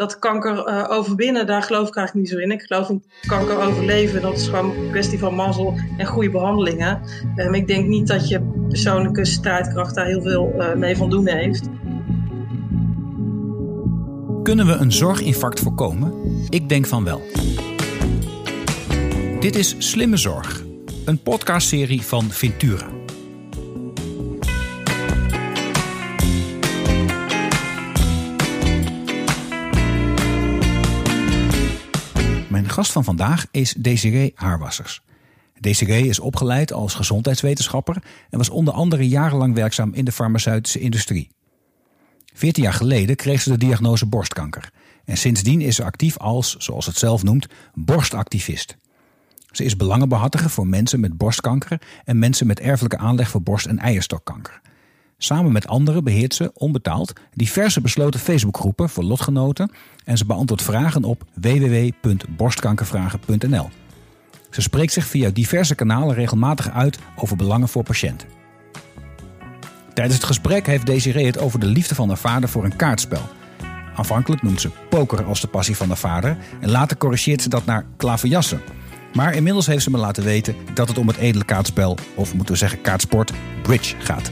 dat kanker uh, overwinnen, daar geloof ik eigenlijk niet zo in. Ik geloof in kanker overleven. Dat is gewoon een kwestie van mazzel en goede behandelingen. Um, ik denk niet dat je persoonlijke strijdkracht daar heel veel uh, mee van doen heeft. Kunnen we een zorginfarct voorkomen? Ik denk van wel. Dit is Slimme Zorg, een podcastserie van Ventura. Gast van vandaag is Desiree Haarwassers. Desiree is opgeleid als gezondheidswetenschapper en was onder andere jarenlang werkzaam in de farmaceutische industrie. Veertien jaar geleden kreeg ze de diagnose borstkanker. En sindsdien is ze actief als, zoals het zelf noemt, borstactivist. Ze is belangenbehartiger voor mensen met borstkanker en mensen met erfelijke aanleg voor borst- en eierstokkanker. Samen met anderen beheert ze, onbetaald, diverse besloten Facebookgroepen voor lotgenoten en ze beantwoordt vragen op www.borstkankervragen.nl. Ze spreekt zich via diverse kanalen regelmatig uit over belangen voor patiënten. Tijdens het gesprek heeft Desiree het over de liefde van haar vader voor een kaartspel. Aanvankelijk noemt ze poker als de passie van haar vader en later corrigeert ze dat naar klaverjassen. Maar inmiddels heeft ze me laten weten dat het om het edele kaartspel, of moeten we zeggen kaartsport, bridge gaat.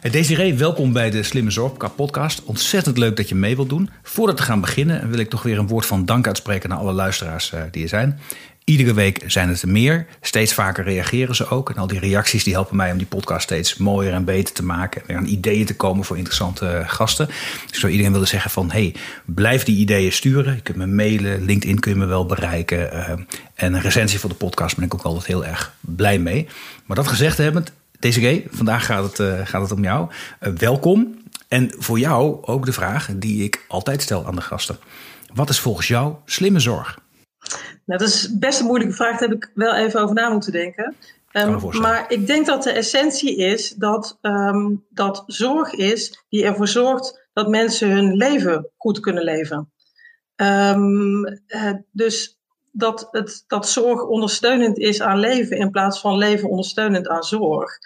Desiree, welkom bij de Slimme Zorg podcast. Ontzettend leuk dat je mee wilt doen. Voordat we gaan beginnen wil ik toch weer een woord van dank uitspreken naar alle luisteraars eh, die er zijn. Iedere week zijn het er meer. Steeds vaker reageren ze ook. En al die reacties die helpen mij om die podcast steeds mooier en beter te maken. En weer aan ideeën te komen voor interessante eh, gasten. Dus ik zou iedereen willen zeggen van... hey, blijf die ideeën sturen. Je kunt me mailen. LinkedIn kun je me wel bereiken. Uh, en een recensie voor de podcast ben ik ook altijd heel erg blij mee. Maar dat gezegd hebbend, DCG, vandaag gaat het, uh, gaat het om jou. Uh, welkom. En voor jou ook de vraag die ik altijd stel aan de gasten. Wat is volgens jou slimme zorg? Nou, dat is best een moeilijke vraag. Daar heb ik wel even over na moeten denken. Um, maar ik denk dat de essentie is dat, um, dat zorg is die ervoor zorgt dat mensen hun leven goed kunnen leven. Um, uh, dus dat, het, dat zorg ondersteunend is aan leven in plaats van leven ondersteunend aan zorg.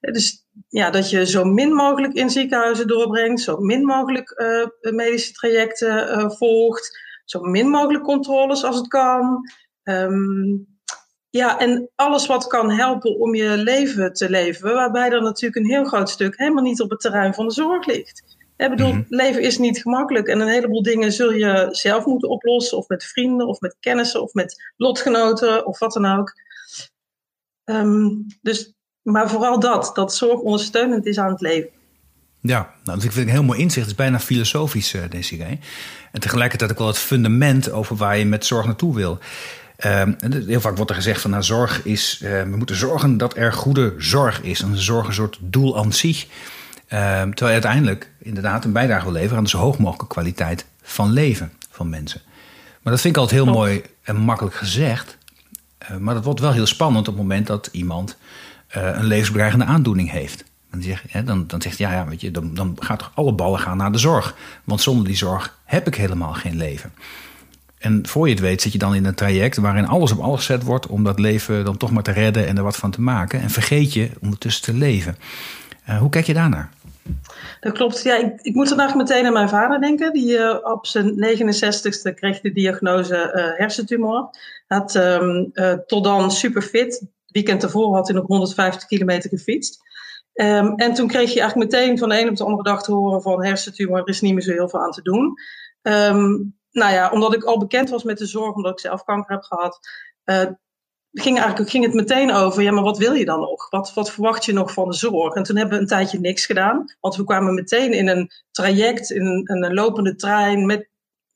Dus ja, dat je zo min mogelijk in ziekenhuizen doorbrengt, zo min mogelijk uh, medische trajecten uh, volgt, zo min mogelijk controles als het kan. Um, ja, en alles wat kan helpen om je leven te leven, waarbij er natuurlijk een heel groot stuk helemaal niet op het terrein van de zorg ligt. Ik bedoel, mm -hmm. leven is niet gemakkelijk en een heleboel dingen zul je zelf moeten oplossen, of met vrienden, of met kennissen, of met lotgenoten, of wat dan ook. Um, dus, maar vooral dat, dat zorg ondersteunend is aan het leven. Ja, nou, dat vind ik een heel mooi inzicht. Het is bijna filosofisch, uh, Desiree. En tegelijkertijd ook wel het fundament over waar je met zorg naartoe wil. Uh, heel vaak wordt er gezegd van nou, zorg is, uh, we moeten zorgen dat er goede zorg is. En zorg een soort doel aan zich. Uh, terwijl je uiteindelijk inderdaad een bijdrage wil leveren aan de zo hoog mogelijke kwaliteit van leven van mensen. Maar dat vind ik altijd heel mooi en makkelijk gezegd. Uh, maar dat wordt wel heel spannend op het moment dat iemand een levensbedreigende aandoening heeft. Dan, zeg, hè, dan, dan zegt ja, ja weet je, dan, dan gaat toch alle ballen gaan naar de zorg. Want zonder die zorg heb ik helemaal geen leven. En voor je het weet zit je dan in een traject waarin alles op alles gezet wordt om dat leven dan toch maar te redden en er wat van te maken. En vergeet je ondertussen te leven. Uh, hoe kijk je daarnaar? Dat klopt. Ja, ik, ik moet vandaag meteen aan mijn vader denken. Die uh, op zijn 69ste kreeg de diagnose uh, hersentumor. Had um, tot dan super fit. Weekend ervoor had hij nog 150 kilometer gefietst. Um, en toen kreeg je eigenlijk meteen van de een op de andere dag te horen van hersentumor, er is niet meer zo heel veel aan te doen. Um, nou ja, omdat ik al bekend was met de zorg, omdat ik zelf kanker heb gehad, ging, eigenlijk, ging het meteen over, ja, maar wat wil je dan nog? Wat, wat verwacht je nog van de zorg? En toen hebben we een tijdje niks gedaan, want we kwamen meteen in een traject, in een, lopende trein met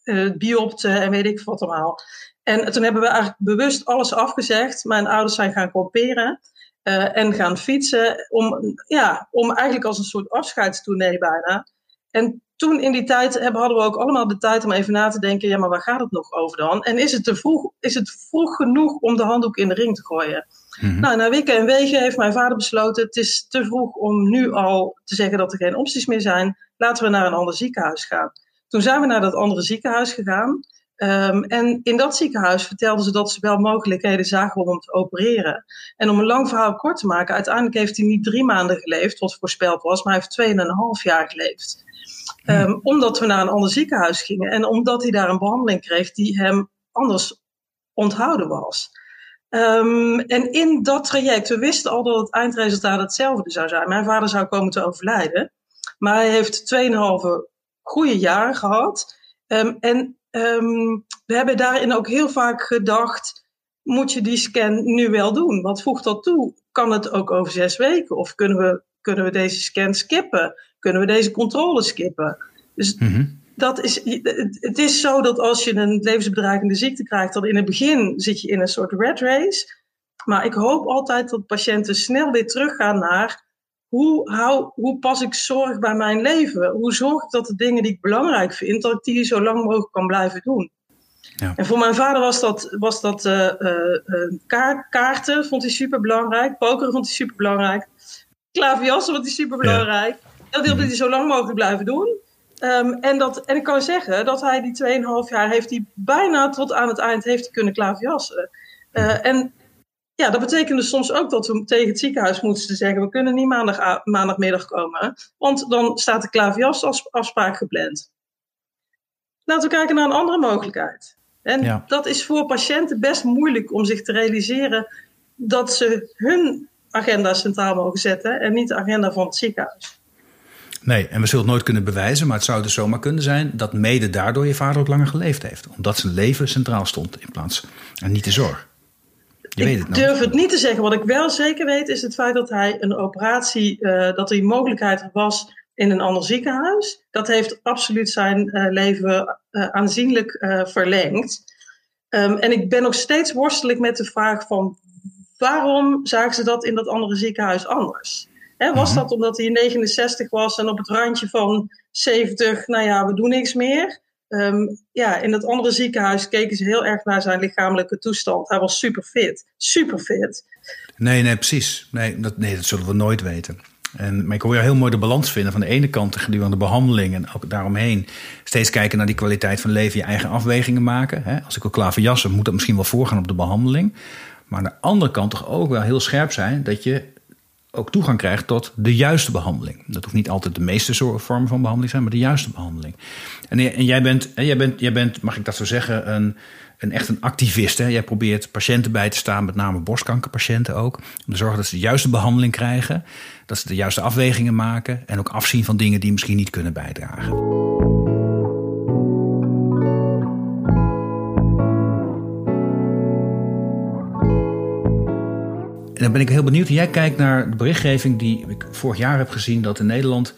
uh, biopten en weet ik wat allemaal. En toen hebben we eigenlijk bewust alles afgezegd. Mijn ouders zijn gaan kamperen. Uh, en gaan fietsen. Om, ja, om eigenlijk als een soort afscheidstournee bijna. En toen in die tijd hebben, hadden we ook allemaal de tijd om even na te denken: ja, maar waar gaat het nog over dan? En is het, te vroeg, is het vroeg genoeg om de handdoek in de ring te gooien? Mm-hmm. Nou, na wikken en wegen heeft mijn vader besloten: het is te vroeg om nu al te zeggen dat er geen opties meer zijn. Laten we naar een ander ziekenhuis gaan. Toen zijn we naar dat andere ziekenhuis gegaan. Ehm, en in dat ziekenhuis vertelden ze dat ze wel mogelijkheden zagen om hem te opereren. En om een lang verhaal kort te maken, uiteindelijk heeft hij niet drie maanden geleefd, wat voorspeld was, maar hij heeft tweeënhalf jaar geleefd. Um, omdat we naar een ander ziekenhuis gingen en omdat hij daar een behandeling kreeg die hem anders onthouden was. Um, en in dat traject, we wisten al dat het eindresultaat hetzelfde zou zijn. Mijn vader zou komen te overlijden. Maar hij heeft 2,5 goede jaren gehad. Um, en we hebben daarin ook heel vaak gedacht: moet je die scan nu wel doen? Wat voegt dat toe? Kan het ook over zes weken? Of kunnen we, kunnen we deze scan skippen? Kunnen we deze controle skippen? Dus mm -hmm. dat is, het is zo dat als je een levensbedreigende ziekte krijgt, dan in het begin zit je in een soort red race. Maar ik hoop altijd dat patiënten snel weer teruggaan naar hoe, hou, hoe pas ik zorg bij mijn leven? Hoe zorg ik dat de dingen die ik belangrijk vind, dat ik die zo lang mogelijk kan blijven doen? Ja. En voor mijn vader was dat, was dat uh, uh, kaart, kaarten, vond hij super belangrijk. Pokeren vond hij super belangrijk. Klaverjassen vond hij super belangrijk. Ja. Dat wilde hij zo lang mogelijk blijven doen. Um, en, dat, en ik kan zeggen dat hij die 2,5 jaar heeft hij bijna tot aan het eind heeft kunnen klaverjassen. Uh, en ja, dat betekende soms ook dat we tegen het ziekenhuis moesten zeggen: we kunnen niet maandag, maandagmiddag komen, want dan staat de klaviasafspraak gepland. Laten we kijken naar een andere mogelijkheid. En ja. dat is voor patiënten best moeilijk om zich te realiseren dat ze hun agenda centraal mogen zetten en niet de agenda van het ziekenhuis. Nee, en we zullen het nooit kunnen bewijzen, maar het zou dus zomaar kunnen zijn dat mede daardoor je vader ook langer geleefd heeft. Omdat zijn leven centraal stond in plaats en niet de zorg. Je ik het durf het niet te zeggen. Wat ik wel zeker weet is het feit dat hij een operatie, uh, dat er die mogelijkheid was in een ander ziekenhuis. Dat heeft absoluut zijn uh, leven uh, aanzienlijk verlengd. Um, en ik ben nog steeds worstelijk met de vraag van waarom zagen ze dat in dat andere ziekenhuis anders? He, was mm-hmm. dat omdat hij 69 was en op het randje van 70, nou ja, we doen niks meer? Um, ja, in het andere ziekenhuis keken ze heel erg naar zijn lichamelijke toestand. Hij was super fit. Super fit. Nee, nee, precies. Nee dat, nee, dat zullen we nooit weten. En, maar ik hoor je heel mooi de balans vinden. Van de ene kant gedurende de behandeling en ook daaromheen steeds kijken naar die kwaliteit van leven, je eigen afwegingen maken. Hè? Als ik wil klaverjassen, moet dat misschien wel voorgaan op de behandeling. Maar aan de andere kant toch ook wel heel scherp zijn dat je ook toegang krijgt tot de juiste behandeling. Dat hoeft niet altijd de meeste vormen van behandeling zijn, maar de juiste behandeling. En, en jij, bent, jij, bent, jij bent, mag ik dat zo zeggen, een, een echt een activist. Jij probeert patiënten bij te staan, met name borstkankerpatiënten ook. Om te zorgen dat ze de juiste behandeling krijgen, dat ze de juiste afwegingen maken en ook afzien van dingen die misschien niet kunnen bijdragen. En dan ben ik heel benieuwd. Jij kijkt naar de berichtgeving die ik vorig jaar heb gezien dat in Nederland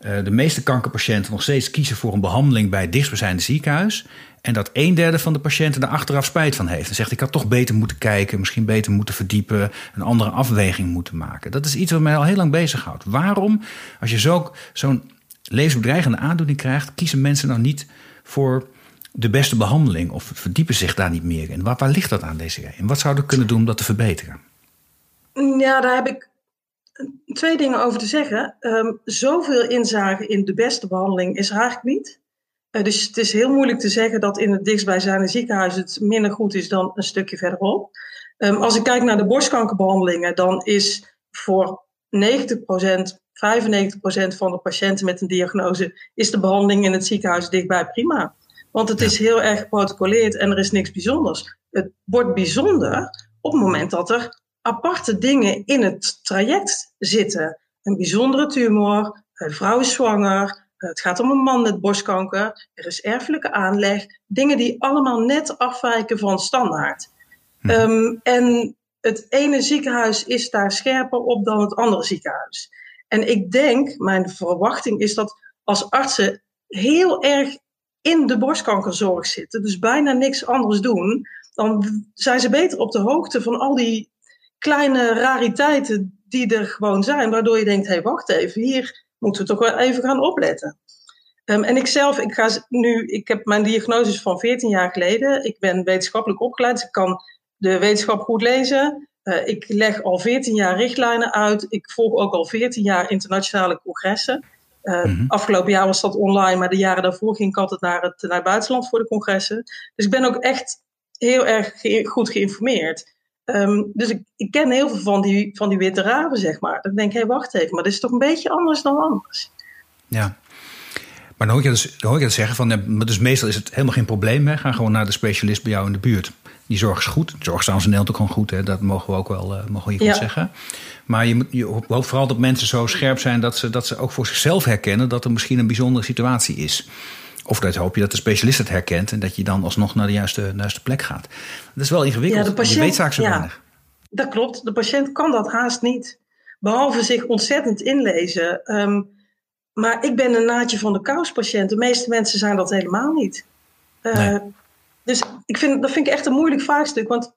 uh, de meeste kankerpatiënten nog steeds kiezen voor een behandeling bij het dichtstbijzijnde ziekenhuis. En dat een derde van de patiënten er achteraf spijt van heeft. En zegt: Ik had toch beter moeten kijken, misschien beter moeten verdiepen, een andere afweging moeten maken. Dat is iets wat mij al heel lang bezighoudt. Waarom, als je zo'n zo levensbedreigende aandoening krijgt, kiezen mensen dan niet voor de beste behandeling of verdiepen zich daar niet meer in? Waar, waar ligt dat aan deze En wat zouden we kunnen doen om dat te verbeteren? Ja, daar heb ik twee dingen over te zeggen. Um, zoveel inzage in de beste behandeling is er eigenlijk niet. Uh, dus het is heel moeilijk te zeggen dat in het dichtstbijzijnde ziekenhuis het minder goed is dan een stukje verderop. Um, als ik kijk naar de borstkankerbehandelingen, dan is voor 90%, 95% van de patiënten met een diagnose, is de behandeling in het ziekenhuis dichtbij prima. Want het is heel erg geprotocoleerd en er is niks bijzonders. Het wordt bijzonder op het moment dat er aparte dingen in het traject zitten. Een bijzondere tumor, een vrouw is zwanger, het gaat om een man met borstkanker, er is erfelijke aanleg, dingen die allemaal net afwijken van standaard. Hm. Um, en het ene ziekenhuis is daar scherper op dan het andere ziekenhuis. En ik denk, mijn verwachting is dat als artsen heel erg in de borstkankerzorg zitten, dus bijna niks anders doen, dan zijn ze beter op de hoogte van al die kleine rariteiten die er gewoon zijn, waardoor je denkt, hé, hey, wacht even, hier moeten we toch wel even gaan opletten. Um, en ik zelf, ik ga nu, ik heb mijn diagnose van 14 jaar geleden. Ik ben wetenschappelijk opgeleid, dus ik kan de wetenschap goed lezen. Uh, ik leg al 14 jaar richtlijnen uit. Ik volg ook al 14 jaar internationale congressen. Uh, Afgelopen jaar was dat online, maar de jaren daarvoor ging ik altijd naar het, naar het buitenland voor de congressen. Dus ik ben ook echt heel erg goed geïnformeerd. Um, dus ik, ik, ken heel veel van die, van die witte raven, zeg maar. Ik denk, hé, hey, wacht even, maar dit is toch een beetje anders dan anders. Ja. Maar dan hoor je dus, dan hoor je dat zeggen van, dus meestal is het helemaal geen probleem. Hè? Ga gewoon naar de specialist bij jou in de buurt. Die zorg is goed. De zorg is trouwens in Nederland ook gewoon goed. Hè? Dat mogen we ook wel uh, mogen we ja. zeggen. Maar je, moet, je hoopt vooral dat mensen zo scherp zijn dat ze, dat ze ook voor zichzelf herkennen dat er misschien een bijzondere situatie is. Of dat hoop je dat de specialist het herkent en dat je dan alsnog naar de juiste, juiste plek gaat. Dat is wel ingewikkeld. Ja, de patiënt, je weet vaak zo weinig. Dat klopt. De patiënt kan dat haast niet. Behalve zich ontzettend inlezen. Um, maar ik ben een naadje van de kouspatiënt. De meeste mensen zijn dat helemaal niet. Uh, nee. Dus ik vind, dat vind ik echt een moeilijk vraagstuk. Want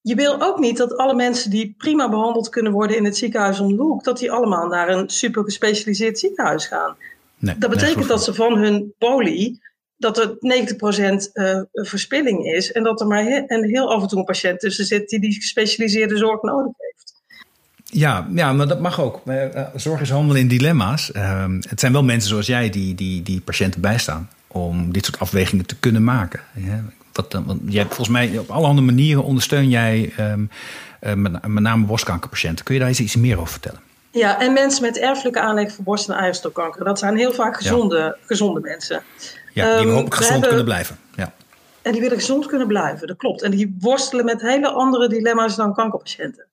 je wil ook niet dat alle mensen die prima behandeld kunnen worden in het ziekenhuis om de hoek, dat die allemaal naar een super gespecialiseerd ziekenhuis gaan. Nee, dat betekent dat ze van hun poli, dat er 90% uh, verspilling is en dat er maar heel, en heel af en toe een patiënt tussen zit die die gespecialiseerde zorg nodig heeft. Ja, ja, maar dat mag ook. Uh, zorg is handelen in dilemma's. Uh, het zijn wel mensen zoals jij die, die, die patiënten bijstaan om dit soort afwegingen te kunnen maken. Ja, wat, want jij, volgens mij op alle andere manieren ondersteun jij um, uh, met, met, name borstkankerpatiënten. Kun je daar eens iets meer over vertellen? Ja, en mensen met erfelijke aanleg voor borst- en eierstokkanker. Dat zijn heel vaak gezonde, ja. gezonde mensen. Ja, die um, gezond hebben, kunnen blijven. Ja. En die willen gezond kunnen blijven, dat klopt. En die worstelen met hele andere dilemma's dan kankerpatiënten.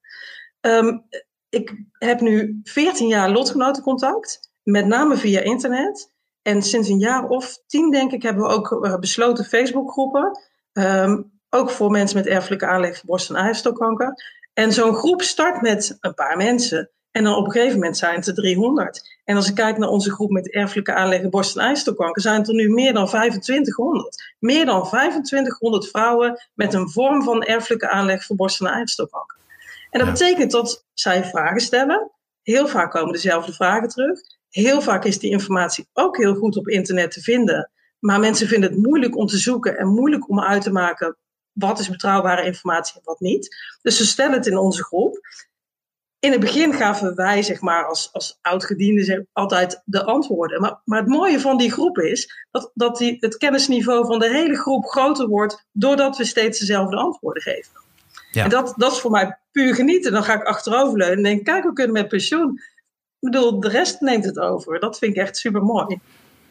Um, ik heb nu 14 jaar lotgenotencontact, met name via internet. En sinds een jaar of tien, denk ik, hebben we ook uh, besloten Facebookgroepen. Um, ook voor mensen met erfelijke aanleg voor borst- en eierstokkanker. En zo'n groep start met een paar mensen. En dan op een gegeven moment zijn het er 300. En als ik kijk naar onze groep met erfelijke aanleg borst- en eierstokkanker, zijn het er nu meer dan 2500. Meer dan 2500 vrouwen met een vorm van erfelijke aanleg voor borst- en eierstokkanker. En dat ja. betekent dat zij vragen stellen. Heel vaak komen dezelfde vragen terug. Heel vaak is die informatie ook heel goed op internet te vinden. Maar mensen vinden het moeilijk om te zoeken en moeilijk om uit te maken wat is betrouwbare informatie en wat niet. Dus ze stellen het in onze groep. In het begin gaven wij, zeg maar, als, als oud-gedienden altijd de antwoorden. Maar, maar het mooie van die groep is dat, dat die, het kennisniveau van de hele groep groter wordt doordat we steeds dezelfde antwoorden geven. Ja. En dat, dat is voor mij puur genieten. Dan ga ik achteroverleunen en denk, kijk, we kunnen met pensioen. Ik bedoel, de rest neemt het over. Dat vind ik echt super mooi.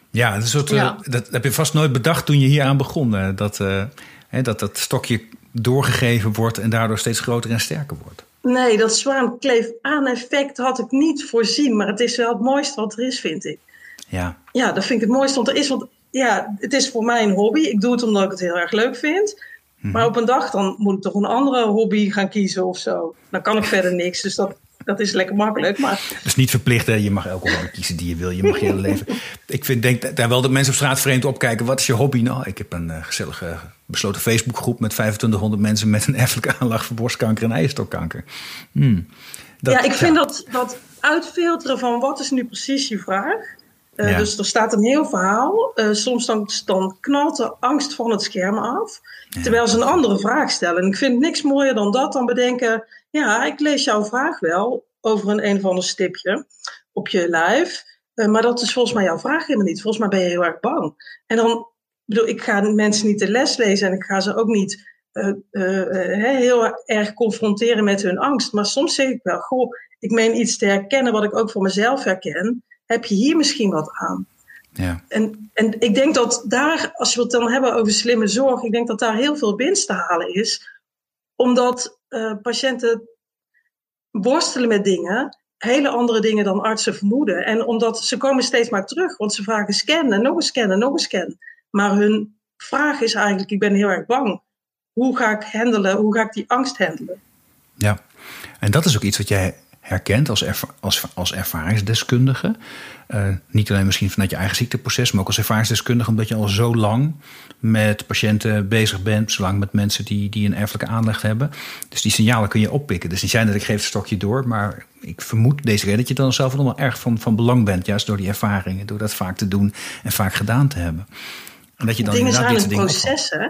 Ja, dat, soort, ja. Uh, dat heb je vast nooit bedacht toen je hier aan begon. Uh, dat, uh, hè, dat dat stokje doorgegeven wordt en daardoor steeds groter en sterker wordt. Nee, dat zwaankleef aan effect had ik niet voorzien. Maar het is wel het mooiste wat er is, vind ik. Ja. Ja, dat vind ik het mooiste wat er is. Want ja, het is voor mij een hobby. Ik doe het omdat ik het heel erg leuk vind. Mm-hmm. Maar op een dag dan moet ik toch een andere hobby gaan kiezen of zo. Dan kan ik verder niks. Dus dat, dat is lekker makkelijk. Maar... Is niet verplicht, hè? je mag elke hobby kiezen die je wil. Je mag je hele leven. Ik vind, denk daar wel dat mensen op straat vreemd opkijken. Wat is je hobby? Nou, ik heb een uh, gezellige besloten Facebookgroep met 2500 mensen met een erfelijke aanlag voor borstkanker en eierstokkanker. Hmm. Dat, ja, ik vind ja. dat, dat uitfilteren van wat is nu precies je vraag. Uh, ja. Dus er staat een heel verhaal. Uh, soms dan, dan knalt de angst van het scherm af. Ja. Terwijl ze een andere vraag stellen. En ik vind niks mooier dan dat. Dan bedenken, ja, ik lees jouw vraag wel over een een of ander stipje op je lijf. Uh, maar dat is volgens mij jouw vraag helemaal niet. Volgens mij ben je heel erg bang. En dan, bedoel, ik ga mensen niet de les lezen en ik ga ze ook niet uh, uh, heel erg confronteren met hun angst. Maar soms zeg ik wel, goh, ik meen iets te herkennen wat ik ook voor mezelf herken. Heb je hier misschien wat aan? Ja. En, en ik denk dat daar, als we het dan hebben over slimme zorg, ik denk dat daar heel veel winst te halen is. Omdat uh, patiënten worstelen met dingen, hele andere dingen dan artsen vermoeden. En omdat ze komen steeds maar terug, want ze vragen scan en nog een scan en nog een scan. Maar hun vraag is eigenlijk, ik ben heel erg bang. Hoe ga ik handelen, hoe ga ik die angst handelen? Ja, en dat is ook iets wat jij herkent als, als, als ervaringsdeskundige. Uh, niet alleen misschien vanuit je eigen ziekteproces, maar ook als ervaringsdeskundige, omdat je al zo lang met patiënten bezig bent, zolang met mensen die, die een erfelijke aanleg hebben. Dus die signalen kun je oppikken. Dus niet zijn dat ik geef het stokje door, maar ik vermoed deze keer dat je dan zelf nog wel erg van, van belang bent, juist door die ervaringen, door dat vaak te doen en vaak gedaan te hebben. En dat je dan dingen zijn een proces, hè?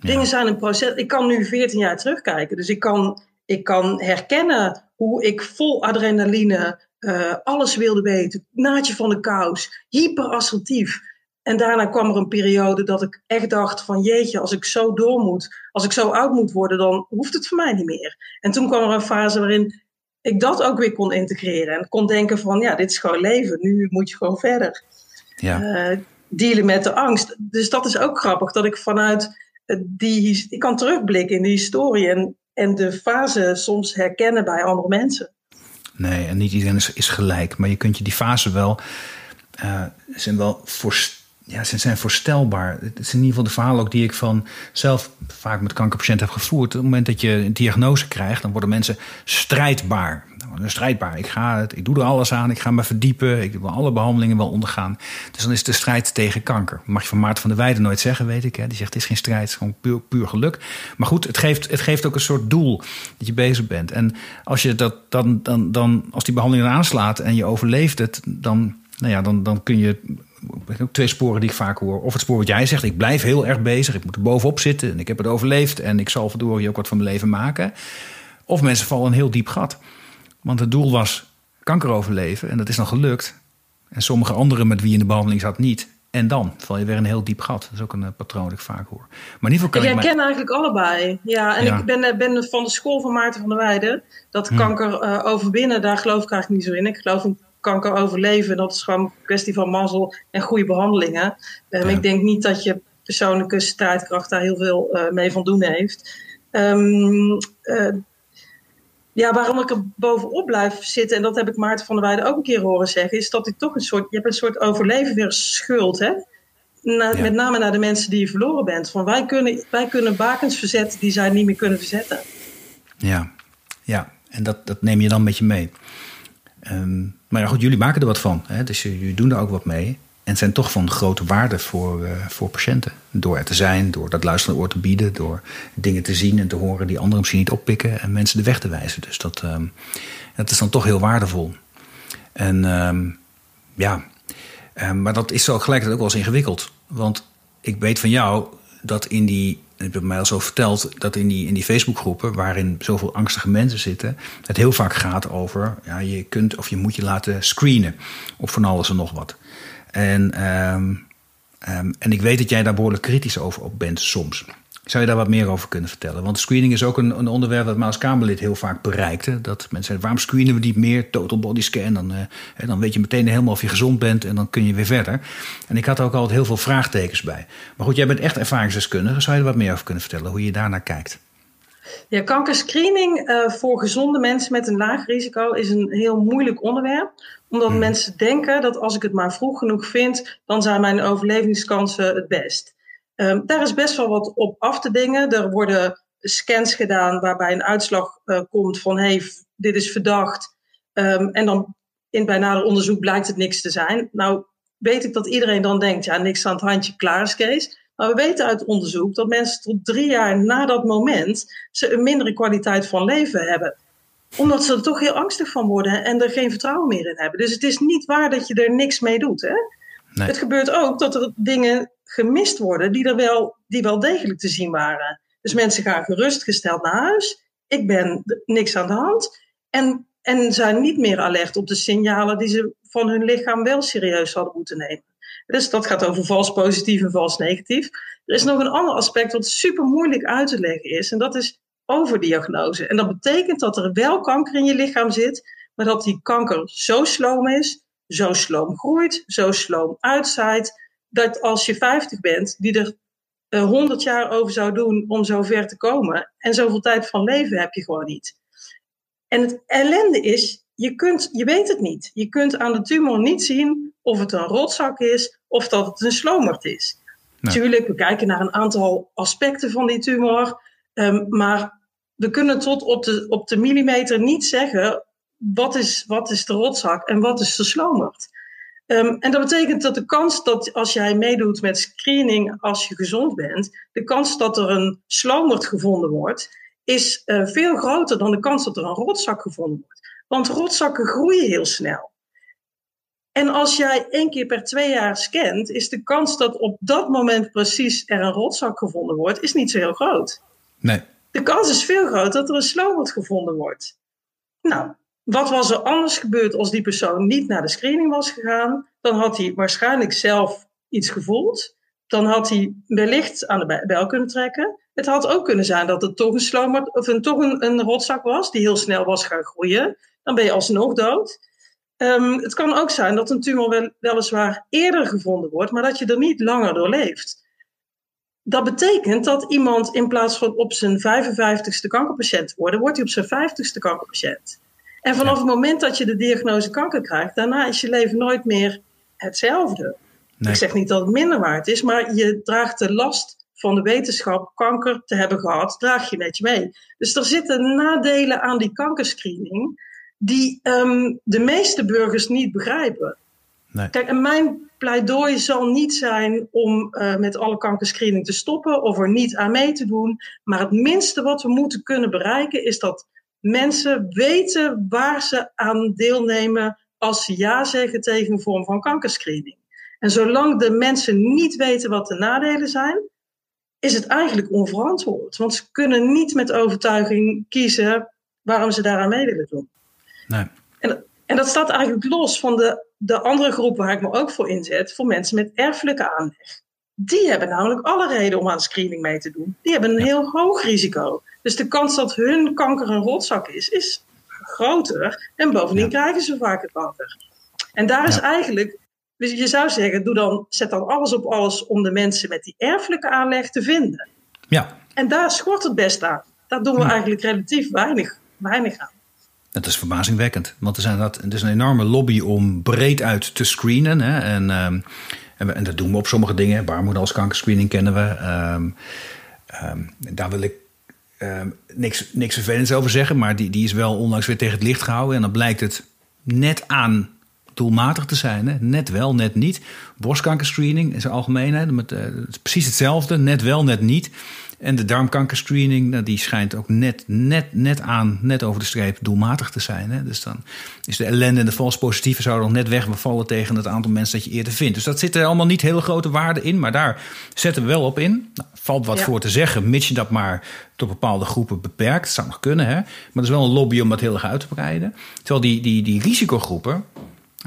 Dingen ja. zijn een proces. Ik kan nu 14 jaar terugkijken, dus ik kan, ik kan herkennen hoe ik vol adrenaline uh, alles wilde weten, naadje van de kous, hyperassertief. En daarna kwam er een periode dat ik echt dacht van jeetje, als ik zo door moet, als ik zo oud moet worden, dan hoeft het voor mij niet meer. En toen kwam er een fase waarin ik dat ook weer kon integreren en kon denken van ja, dit is gewoon leven, nu moet je gewoon verder. Ja. Uh, dealen met de angst. Dus dat is ook grappig, dat ik vanuit die, ik kan terugblikken in die historie en, en de fase soms herkennen bij andere mensen. Nee, en niet iedereen is, is gelijk, maar je kunt je die fase wel, uh, zijn wel voor ja, ze zijn voorstelbaar. Het is in ieder geval de verhalen ook die ik van zelf vaak met kankerpatiënten heb gevoerd. Op het moment dat je een diagnose krijgt, dan worden mensen strijdbaar. Strijdbaar. Ik, ga het, ik doe er alles aan, ik ga me verdiepen, ik wil alle behandelingen wel ondergaan. Dus dan is de strijd tegen kanker. mag je van Maarten van der Weijden nooit zeggen, weet ik. Hè? Die zegt het is geen strijd, het is gewoon puur, puur geluk. Maar goed, het geeft, het geeft ook een soort doel dat je bezig bent. En als, je dat, dan, dan, dan, als die behandeling aanslaat en je overleeft het, dan, nou ja, dan, dan kun je ook twee sporen die ik vaak hoor. Of het spoor wat jij zegt, ik blijf heel erg bezig. Ik moet er bovenop zitten en ik heb het overleefd. En ik zal verdorie ook wat van mijn leven maken. Of mensen vallen een heel diep gat. Want het doel was kanker overleven en dat is dan gelukt. En sommige anderen met wie in de behandeling zat niet. En dan val je weer een heel diep gat. Dat is ook een uh, patroon dat ik vaak hoor. Maar in ieder geval kan ik herken eigenlijk allebei. Ja, en ik ben, eh, ben van de school van Maarten van der Weijden. Dat hmm. kanker uh, overwinnen, daar geloof ik eigenlijk niet zo in. Ik geloof in kanker overleven. Dat is gewoon een kwestie van mazzel en goede behandelingen. Um, Ik denk niet dat je persoonlijke strijdkracht daar heel veel uh, mee van doen heeft. Um, uh, ja, waarom ik er bovenop blijf zitten, en dat heb ik Maarten van der Weijden ook een keer horen zeggen, is dat ik toch een soort, je hebt een soort overleven weer schuld, hè? Na, Met name naar de mensen die je verloren bent. Van wij kunnen, wij kunnen bakens verzetten die zij niet meer kunnen verzetten. Ja, ja. en dat, dat neem je dan met je mee. Um, maar ja, goed, jullie maken er wat van. Hè? Dus jullie doen er ook wat mee. En zijn toch van grote waarde voor, uh, voor patiënten. Door er te zijn, door dat luisterende oor te bieden, door dingen te zien en te horen die anderen misschien niet oppikken en mensen de weg te wijzen. Dus dat, um, dat is dan toch heel waardevol. En um, ja, um, maar dat is zo gelijkertijd ook wel eens ingewikkeld. Want ik weet van jou dat in die ik heb mij al zo verteld dat in die, in die Facebookgroepen, waarin zoveel angstige mensen zitten, het heel vaak gaat over, ja, je kunt of je moet je laten screenen op van alles en nog wat. En, um, um, en ik weet dat jij daar behoorlijk kritisch over op bent soms. Zou je daar wat meer over kunnen vertellen? Want screening is ook een, een onderwerp dat mij als Kamerlid heel vaak bereikte. Dat mensen zeggen, waarom screenen we niet meer? Total body scan, dan, uh, dan weet je meteen helemaal of je gezond bent en dan kun je weer verder. En ik had er ook altijd heel veel vraagtekens bij. Maar goed, jij bent echt ervaringsdeskundige. Zou je er wat meer over kunnen vertellen, hoe je daarnaar kijkt? Ja, kankerscreening uh, voor gezonde mensen met een laag risico is een heel moeilijk onderwerp. Omdat hmm. mensen denken dat als ik het maar vroeg genoeg vind, dan zijn mijn overlevingskansen het best. Um, daar is best wel wat op af te dingen. Er worden scans gedaan waarbij een uitslag uh, komt van hey, dit is verdacht. Um, en dan in bij nader onderzoek blijkt het niks te zijn. Nou weet ik dat iedereen dan denkt, ja, niks aan het handje, klaar is Kees. Maar we weten uit onderzoek dat mensen tot drie jaar na dat moment ze een mindere kwaliteit van leven hebben. Omdat ze er toch heel angstig van worden en er geen vertrouwen meer in hebben. Dus het is niet waar dat je er niks mee doet. Hè? Het gebeurt ook dat er dingen gemist worden die er wel, die wel degelijk te zien waren. Dus mensen gaan gerustgesteld naar huis. Ik ben niks aan de hand. En, en zijn niet meer alert op de signalen die ze van hun lichaam wel serieus hadden moeten nemen. Dus dat gaat over vals positief en vals negatief. Er is nog een ander aspect wat super moeilijk uit te leggen is. En dat is overdiagnose. En dat betekent dat er wel kanker in je lichaam zit, maar dat die kanker zo sloom is, zo sloom groeit, zo sloom uitzaait, dat als je 50 bent, die er uh, eh, 100 jaar over zou doen om zo ver te komen. En zoveel tijd van leven heb je gewoon niet. En het ellende is, je, kunt, je weet het niet. Je kunt aan de tumor niet zien of het een rotzak is of dat het een slomerd is. Natuurlijk, we kijken naar een aantal aspecten van die tumor. Um, maar we kunnen tot op de, op de millimeter niet zeggen wat is, wat is de rotzak en wat is de slomerd. Um, en dat betekent dat de kans dat als jij meedoet met screening als je gezond bent, de kans dat er een slomerd gevonden wordt, is uh, veel groter dan de kans dat er een rotzak gevonden wordt. Want rotzakken groeien heel snel. En als jij één keer per twee jaar scant, is de kans dat op dat moment precies er een rotzak gevonden wordt, is niet zo heel groot. Nee. De kans is veel groter dat er een slomerd gevonden wordt. Nou, Wat was er anders gebeurd als die persoon niet naar de screening was gegaan? Dan had hij waarschijnlijk zelf iets gevoeld. Dan had hij wellicht aan de bel kunnen trekken. Het had ook kunnen zijn dat het toch een, slomer, of een, toch een, een rotzak was die heel snel was gaan groeien. Dan ben je alsnog dood. Um, het kan ook zijn dat een tumor wel, weliswaar eerder gevonden wordt, maar dat je er niet langer door leeft. Dat betekent dat iemand in plaats van op zijn 55ste kankerpatiënt worden, wordt hij op zijn 50ste kankerpatiënt. En vanaf het moment dat je de diagnose kanker krijgt, daarna is je leven nooit meer hetzelfde. Nee. Ik zeg niet dat het minder waard is, maar je draagt de last van de wetenschap kanker te hebben gehad, draag je met je mee. Dus er zitten nadelen aan die kankerscreening die um, de meeste burgers niet begrijpen. Nee. Kijk, en mijn pleidooi zal niet zijn om uh, met alle kankerscreening te stoppen of er niet aan mee te doen. Maar het minste wat we moeten kunnen bereiken is dat mensen weten waar ze aan deelnemen als ze ja zeggen tegen een vorm van kankerscreening. En zolang de mensen niet weten wat de nadelen zijn, is het eigenlijk onverantwoord. Want ze kunnen niet met overtuiging kiezen waarom ze daaraan mee willen doen. Nee. En, en dat staat eigenlijk los van de, de andere groep waar ik me ook voor inzet, voor mensen met erfelijke aanleg. Die hebben namelijk alle reden om aan screening mee te doen. Die hebben een heel hoog risico. Dus de kans dat hun kanker een rotzak is, is groter. En bovendien krijgen ze vaker kanker. En daar is eigenlijk, dus je zou zeggen, doe dan, zet dan alles op alles om de mensen met die erfelijke aanleg te vinden. Ja. En daar schort het best aan. Daar doen we hm. eigenlijk relatief weinig, weinig aan. Dat is verbazingwekkend. Want er, zijn dat, er is een enorme lobby om breed uit te screenen. Hè? En, um, en, en, dat doen we op sommige dingen. Baarmoeder als kankerscreening kennen we. Um, um, daar wil ik niks, niks vervelends over zeggen. Maar die, die is wel onlangs weer tegen het licht gehouden. En dan blijkt het net aan doelmatig te zijn. Hè? Net wel, net niet. Borstkankerscreening in zijn algemeenheid. Met, uh, precies hetzelfde. Net wel, net niet. En de darmkankerscreening, nou, die schijnt ook net, net, net aan, net over de streep doelmatig te zijn. Hè? Dus dan is de ellende en de vals positieve zouden nog net wegvallen tegen het aantal mensen dat je eerder vindt. Dus dat zit er allemaal niet hele grote waarde in, maar daar zetten we wel op in. Nou, valt wat voor te zeggen, mits je dat maar tot bepaalde groepen beperkt. Dat zou nog kunnen, hè? maar er is wel een lobby om dat heel erg uit te breiden. Terwijl die, die, die risicogroepen,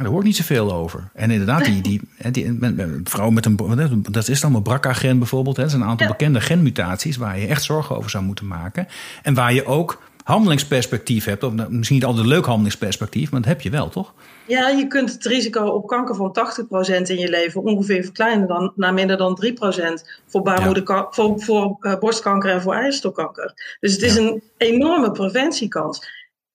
daar hoort niet zoveel over. En inderdaad, die, die, die, vrouw met een. Dat is dan een BRCA-gen bijvoorbeeld. Hè. Dat zijn een aantal bekende genmutaties waar je echt zorgen over zou moeten maken. En waar je ook handelingsperspectief hebt. Of nou, misschien niet altijd een leuk handelingsperspectief, maar dat heb je wel, toch? Ja, je kunt het risico op kanker van 80% in je leven ongeveer verkleinen dan, naar minder dan 3% voor, baarmoeder, voor, voor uh, borstkanker en voor eierstokkanker. Dus het is een enorme preventiekans.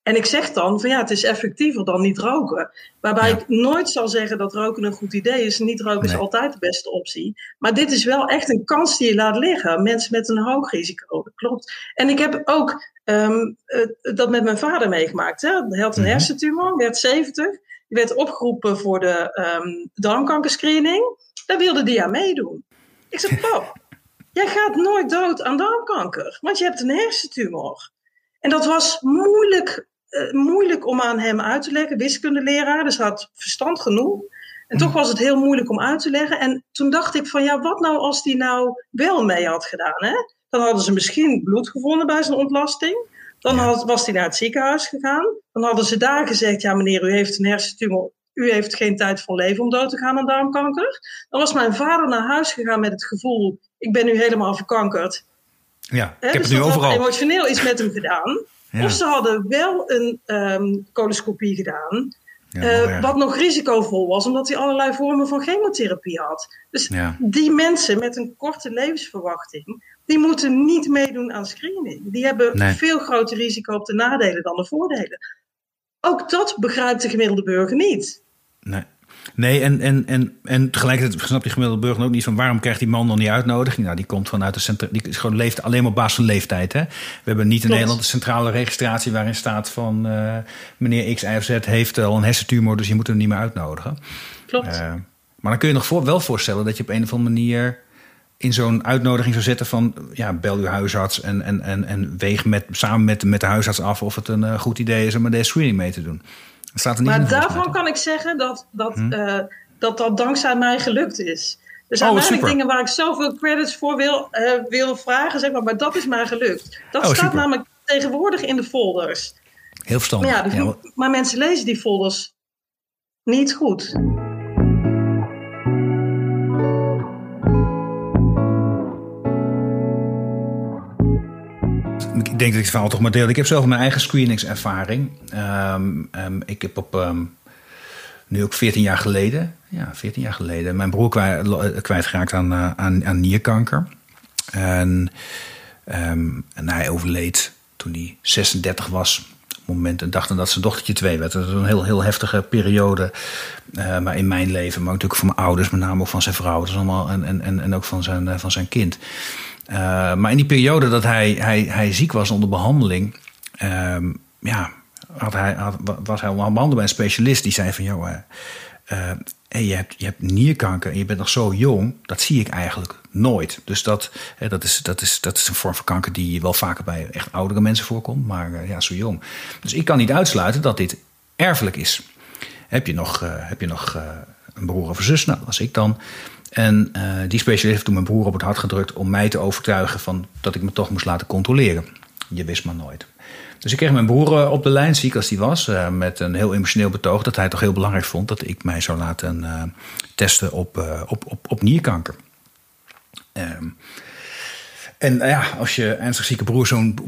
En ik zeg dan van ja, het is effectiever dan niet roken. Waarbij ik nooit zal zeggen dat roken een goed idee is. Niet roken is altijd de beste optie. Maar dit is wel echt een kans die je laat liggen. Mensen met een hoog risico, dat klopt. En ik heb ook um, dat met mijn vader meegemaakt. Hè. Hij had een mhm. hersentumor, werd 70. Die werd opgeroepen voor de um, darmkankerscreening. Daar wilde hij aan meedoen. Ik zeg, pap, jij gaat nooit dood aan darmkanker. Want je hebt een hersentumor. En dat was moeilijk uh, moeilijk om aan hem uit te leggen. Wiskundeleraar, dus had verstand genoeg. En toch was het heel moeilijk om uit te leggen. En toen dacht ik van ja, wat nou als die nou wel mee had gedaan? Hè? Dan hadden ze misschien bloed gevonden bij zijn ontlasting. Dan had, was hij naar het ziekenhuis gegaan. Dan hadden ze daar gezegd, ja meneer, u heeft een hersentumor. U heeft geen tijd van leven om dood te gaan aan darmkanker. Dan was mijn vader naar huis gegaan met het gevoel, ik ben nu helemaal verkankerd. Ja, ik heb dus het nu overal. emotioneel iets met hem gedaan. Of ze hadden wel een um, coloscopie gedaan. uh, wat nog risicovol was, omdat hij allerlei vormen van chemotherapie had. Dus die mensen met een korte levensverwachting, die moeten niet meedoen aan screening. Die hebben veel groter risico op de nadelen dan de voordelen. Ook dat begrijpt de gemiddelde burger niet. Nee. Nee, en, en, en, en tegelijkertijd snapt die gemiddelde burger ook niet van waarom krijgt die man dan die uitnodiging? Nou, die komt vanuit de centra die is gewoon leeft alleen maar op basis van leeftijd. Hè? We hebben niet in Nederland een centrale registratie waarin staat van uh, meneer X, Y of Z heeft al een hersentumor, dus je moet hem niet meer uitnodigen. Klopt. Uh, maar dan kun je nog voor, wel voorstellen dat je op een of andere manier in zo'n uitnodiging zou zetten van ja, bel uw huisarts en, en, en, en weeg met, samen met, met de huisarts af of het een uh, goed idee is om met deze screening mee te doen maar daarvan kan ik zeggen dat dat, hm? uh, dat dat dankzij mij gelukt is. Er zijn oh, weinig dingen waar ik zoveel credits voor wil, uh, wil vragen, zeg maar, maar dat is mij gelukt. Dat oh, staat namelijk tegenwoordig in de folders. Heel verstandig. Maar, ja, ja, maar mensen lezen die folders niet goed. Ik denk dat ik het verhaal toch maar deel. Ik heb zelf mijn eigen screeningservaring. Um, um, ik heb op um, nu ook 14 jaar geleden, ja, 14 jaar geleden, mijn broer kwijt, kwijtgeraakt aan, uh, aan, aan nierkanker. En, hij overleed toen hij 36 was. Moment en dacht dat zijn dochtertje twee werd. Dat was een heel, heel heftige periode. Uh, maar in mijn leven, maar natuurlijk voor mijn ouders, met name ook van zijn vrouw. Dat is allemaal, en, en, en ook van zijn, van zijn kind. Uh, maar in die periode dat hij, hij, hij ziek was onder behandeling, uh, ja, had hij, was hij behandeld bij een specialist die zei van, joh, uh, hey, je, hebt, je hebt nierkanker en je bent nog zo jong, dat zie ik eigenlijk nooit. Dus dat, dat, is, dat, is, dat is een vorm van kanker die wel vaker bij echt oudere mensen voorkomt, maar ja, zo jong. Dus ik kan niet uitsluiten dat dit erfelijk is. Heb je nog, heb je nog een broer of een zus? Nou, als ik dan. En uh, die specialist heeft toen mijn broer op het hart gedrukt om mij te overtuigen van dat ik me toch moest laten controleren. Je wist maar nooit. Dus ik kreeg mijn broer op de lijn, ziek als die was, uh, met een heel emotioneel betoog dat hij toch heel belangrijk vond dat ik mij zou laten testen op, op, op, op nierkanker. Um, en ja, als je ernstig zieke broer zo'n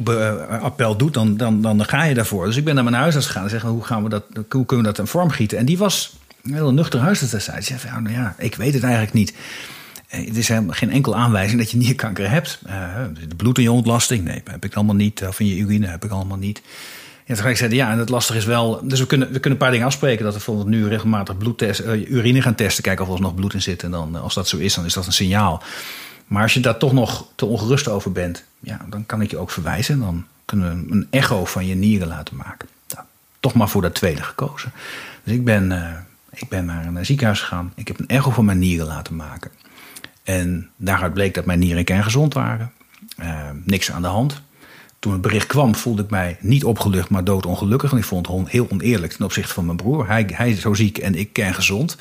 appel doet, dan, dan, dan ga je daarvoor. Dus ik ben naar mijn huisarts gegaan en zeggen: hoe, gaan we dat, hoe kunnen we dat in vorm gieten? En die was een heel nuchter huisarts destijds. Zei nou ja, ik weet het eigenlijk niet. Het is helemaal geen enkel aanwijzing dat je nierkanker hebt. Uh, de bloed in je ontlasting, nee, heb ik allemaal niet. Of in je urine heb ik allemaal niet. Ja, toen zei ja, en het lastig is wel... Dus we kunnen, we kunnen een paar dingen afspreken. Dat we bijvoorbeeld nu regelmatig bloedtest, uh, urine gaan testen. Kijken of er nog bloed in zit. En dan, als dat zo is, dan is dat een signaal. Maar als je daar toch nog te ongerust over bent... Ja, dan kan ik je ook verwijzen. Dan kunnen we een echo van je nieren laten maken. Nou, toch maar voor dat tweede gekozen. Dus ik ben... ik ben naar een ziekenhuis gegaan. Ik heb een echo van mijn nieren laten maken. En daaruit bleek dat mijn nieren kerngezond waren. Uh, niks aan de hand. Toen het bericht kwam, voelde ik mij niet opgelucht, maar doodongelukkig. En ik vond het heel oneerlijk ten opzichte van mijn broer. Hij, hij is zo ziek en ik kerngezond.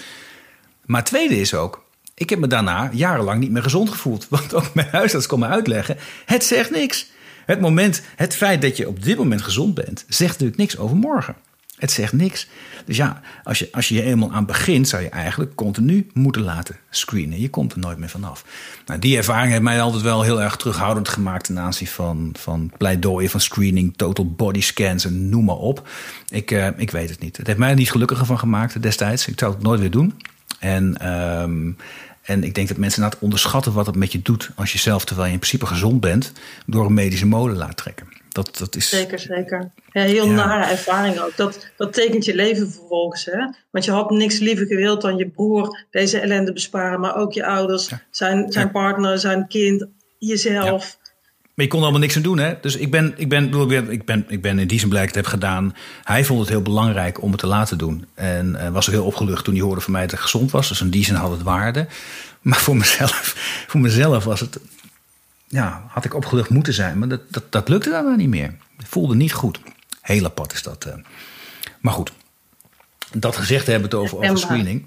Maar het tweede is ook, ik heb me daarna jarenlang niet meer gezond gevoeld. Want ook mijn huisarts kon me uitleggen, het zegt niks. Het moment, het feit dat je op dit moment gezond bent, zegt natuurlijk niks over morgen. Het zegt niks. Dus ja, als je, als je er eenmaal aan begint, zou je eigenlijk continu moeten laten screenen. Je komt er nooit meer vanaf. Nou, die ervaring heeft mij altijd wel heel erg terughoudend gemaakt ten aanzien van, van pleidooien, van screening, total body scans en noem maar op. Ik, uh, ik weet het niet. Het heeft mij er niet gelukkiger van gemaakt destijds. Ik zou het nooit weer doen. En, um, en ik denk dat mensen het onderschatten wat het met je doet als je zelf, terwijl je in principe gezond bent, door een medische molen laat trekken. Dat, dat is... Zeker, zeker. Ja, heel ja. nare ervaring ook. Dat, dat tekent je leven vervolgens. Hè? Want je had niks liever gewild dan je broer deze ellende besparen. Maar ook je ouders, ja. zijn, zijn partner, zijn kind, jezelf. Maar je kon er allemaal niks aan doen, hè? Dus ik ben, ik ben, ik ben, ik ben in die zin blij dat ik het heb gedaan. Hij vond het heel belangrijk om het te laten doen. En uh, was ook heel opgelucht toen hij hoorde van mij dat ik gezond was. Dus in die zin had het waarde. Maar voor mezelf, voor mezelf was het ja, had ik opgelucht moeten zijn. Maar dat, dat, dat lukte daarna niet meer. Het voelde niet goed. Heel apart is dat. Uh. Maar goed, dat gezegd hebben we het over, over screening.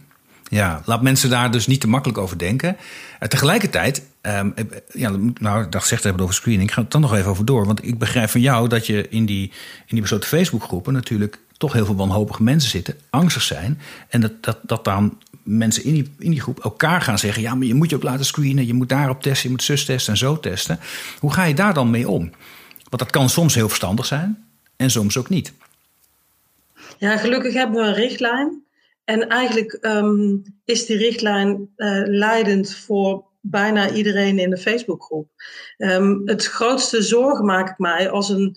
Ja, laat mensen daar dus niet te makkelijk over denken. Uh, tegelijkertijd, um, ja, nou, dat gezegd hebben over screening, ik ga het dan nog even over door. Want ik begrijp van jou dat je in die, in die besloten Facebookgroepen natuurlijk toch heel veel wanhopige mensen zitten, angstig zijn. En dat, dat, dat dan mensen in die, in die groep elkaar gaan zeggen: ja, maar je moet je ook laten screenen, je moet daarop testen, je moet zus testen en zo testen. Hoe ga je daar dan mee om? Want dat kan soms heel verstandig zijn en soms ook niet. Ja, gelukkig hebben we een richtlijn. En eigenlijk um, is die richtlijn uh, leidend voor bijna iedereen in de Facebookgroep. Um, het grootste zorgen maak ik mij als een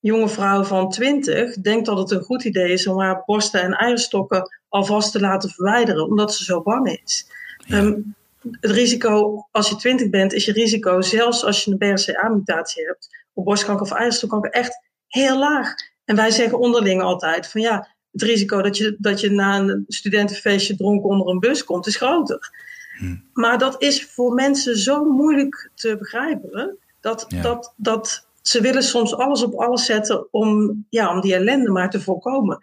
jonge vrouw van 20 denkt dat het een goed idee is om haar borsten en eierstokken alvast te laten verwijderen, omdat ze zo bang is. Ja. Um, het risico, als je 20 bent, is je risico, zelfs als je een BRCA-mutatie hebt, op borstkanker of eierstokkanker, echt heel laag. En wij zeggen onderling altijd van ja, het risico dat je, dat je na een studentenfeestje dronken onder een bus komt, is groter. Hm. Maar dat is voor mensen zo moeilijk te begrijpen, dat, ja. dat, dat ze willen soms alles op alles zetten om, ja, om die ellende maar te voorkomen.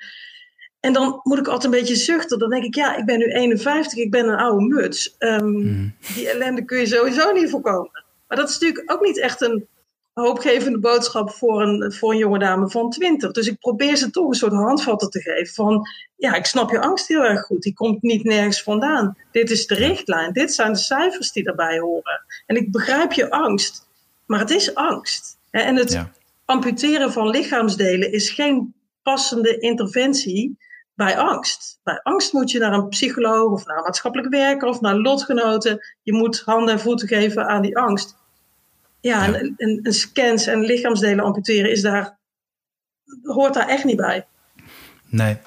En dan moet ik altijd een beetje zuchten. Dan denk ik, ja, ik ben nu 51, ik ben een oude muts. Um, mm. Die ellende kun je sowieso niet voorkomen. Maar dat is natuurlijk ook niet echt een hoopgevende boodschap voor een, voor een jonge dame van 20. Dus ik probeer ze toch een soort handvatten te geven van, ja, ik snap je angst heel erg goed. Die komt niet nergens vandaan. Dit is de richtlijn. Dit zijn de cijfers die daarbij horen. En ik begrijp je angst, maar het is angst. En het amputeren van lichaamsdelen is geen passende interventie bij angst. Bij angst moet je naar een psycholoog of naar een maatschappelijk werker of naar lotgenoten. Je moet handen en voeten geven aan die angst. Ja, ja. Een, een, scans en lichaamsdelen amputeren is daar, hoort daar echt niet bij. Nee.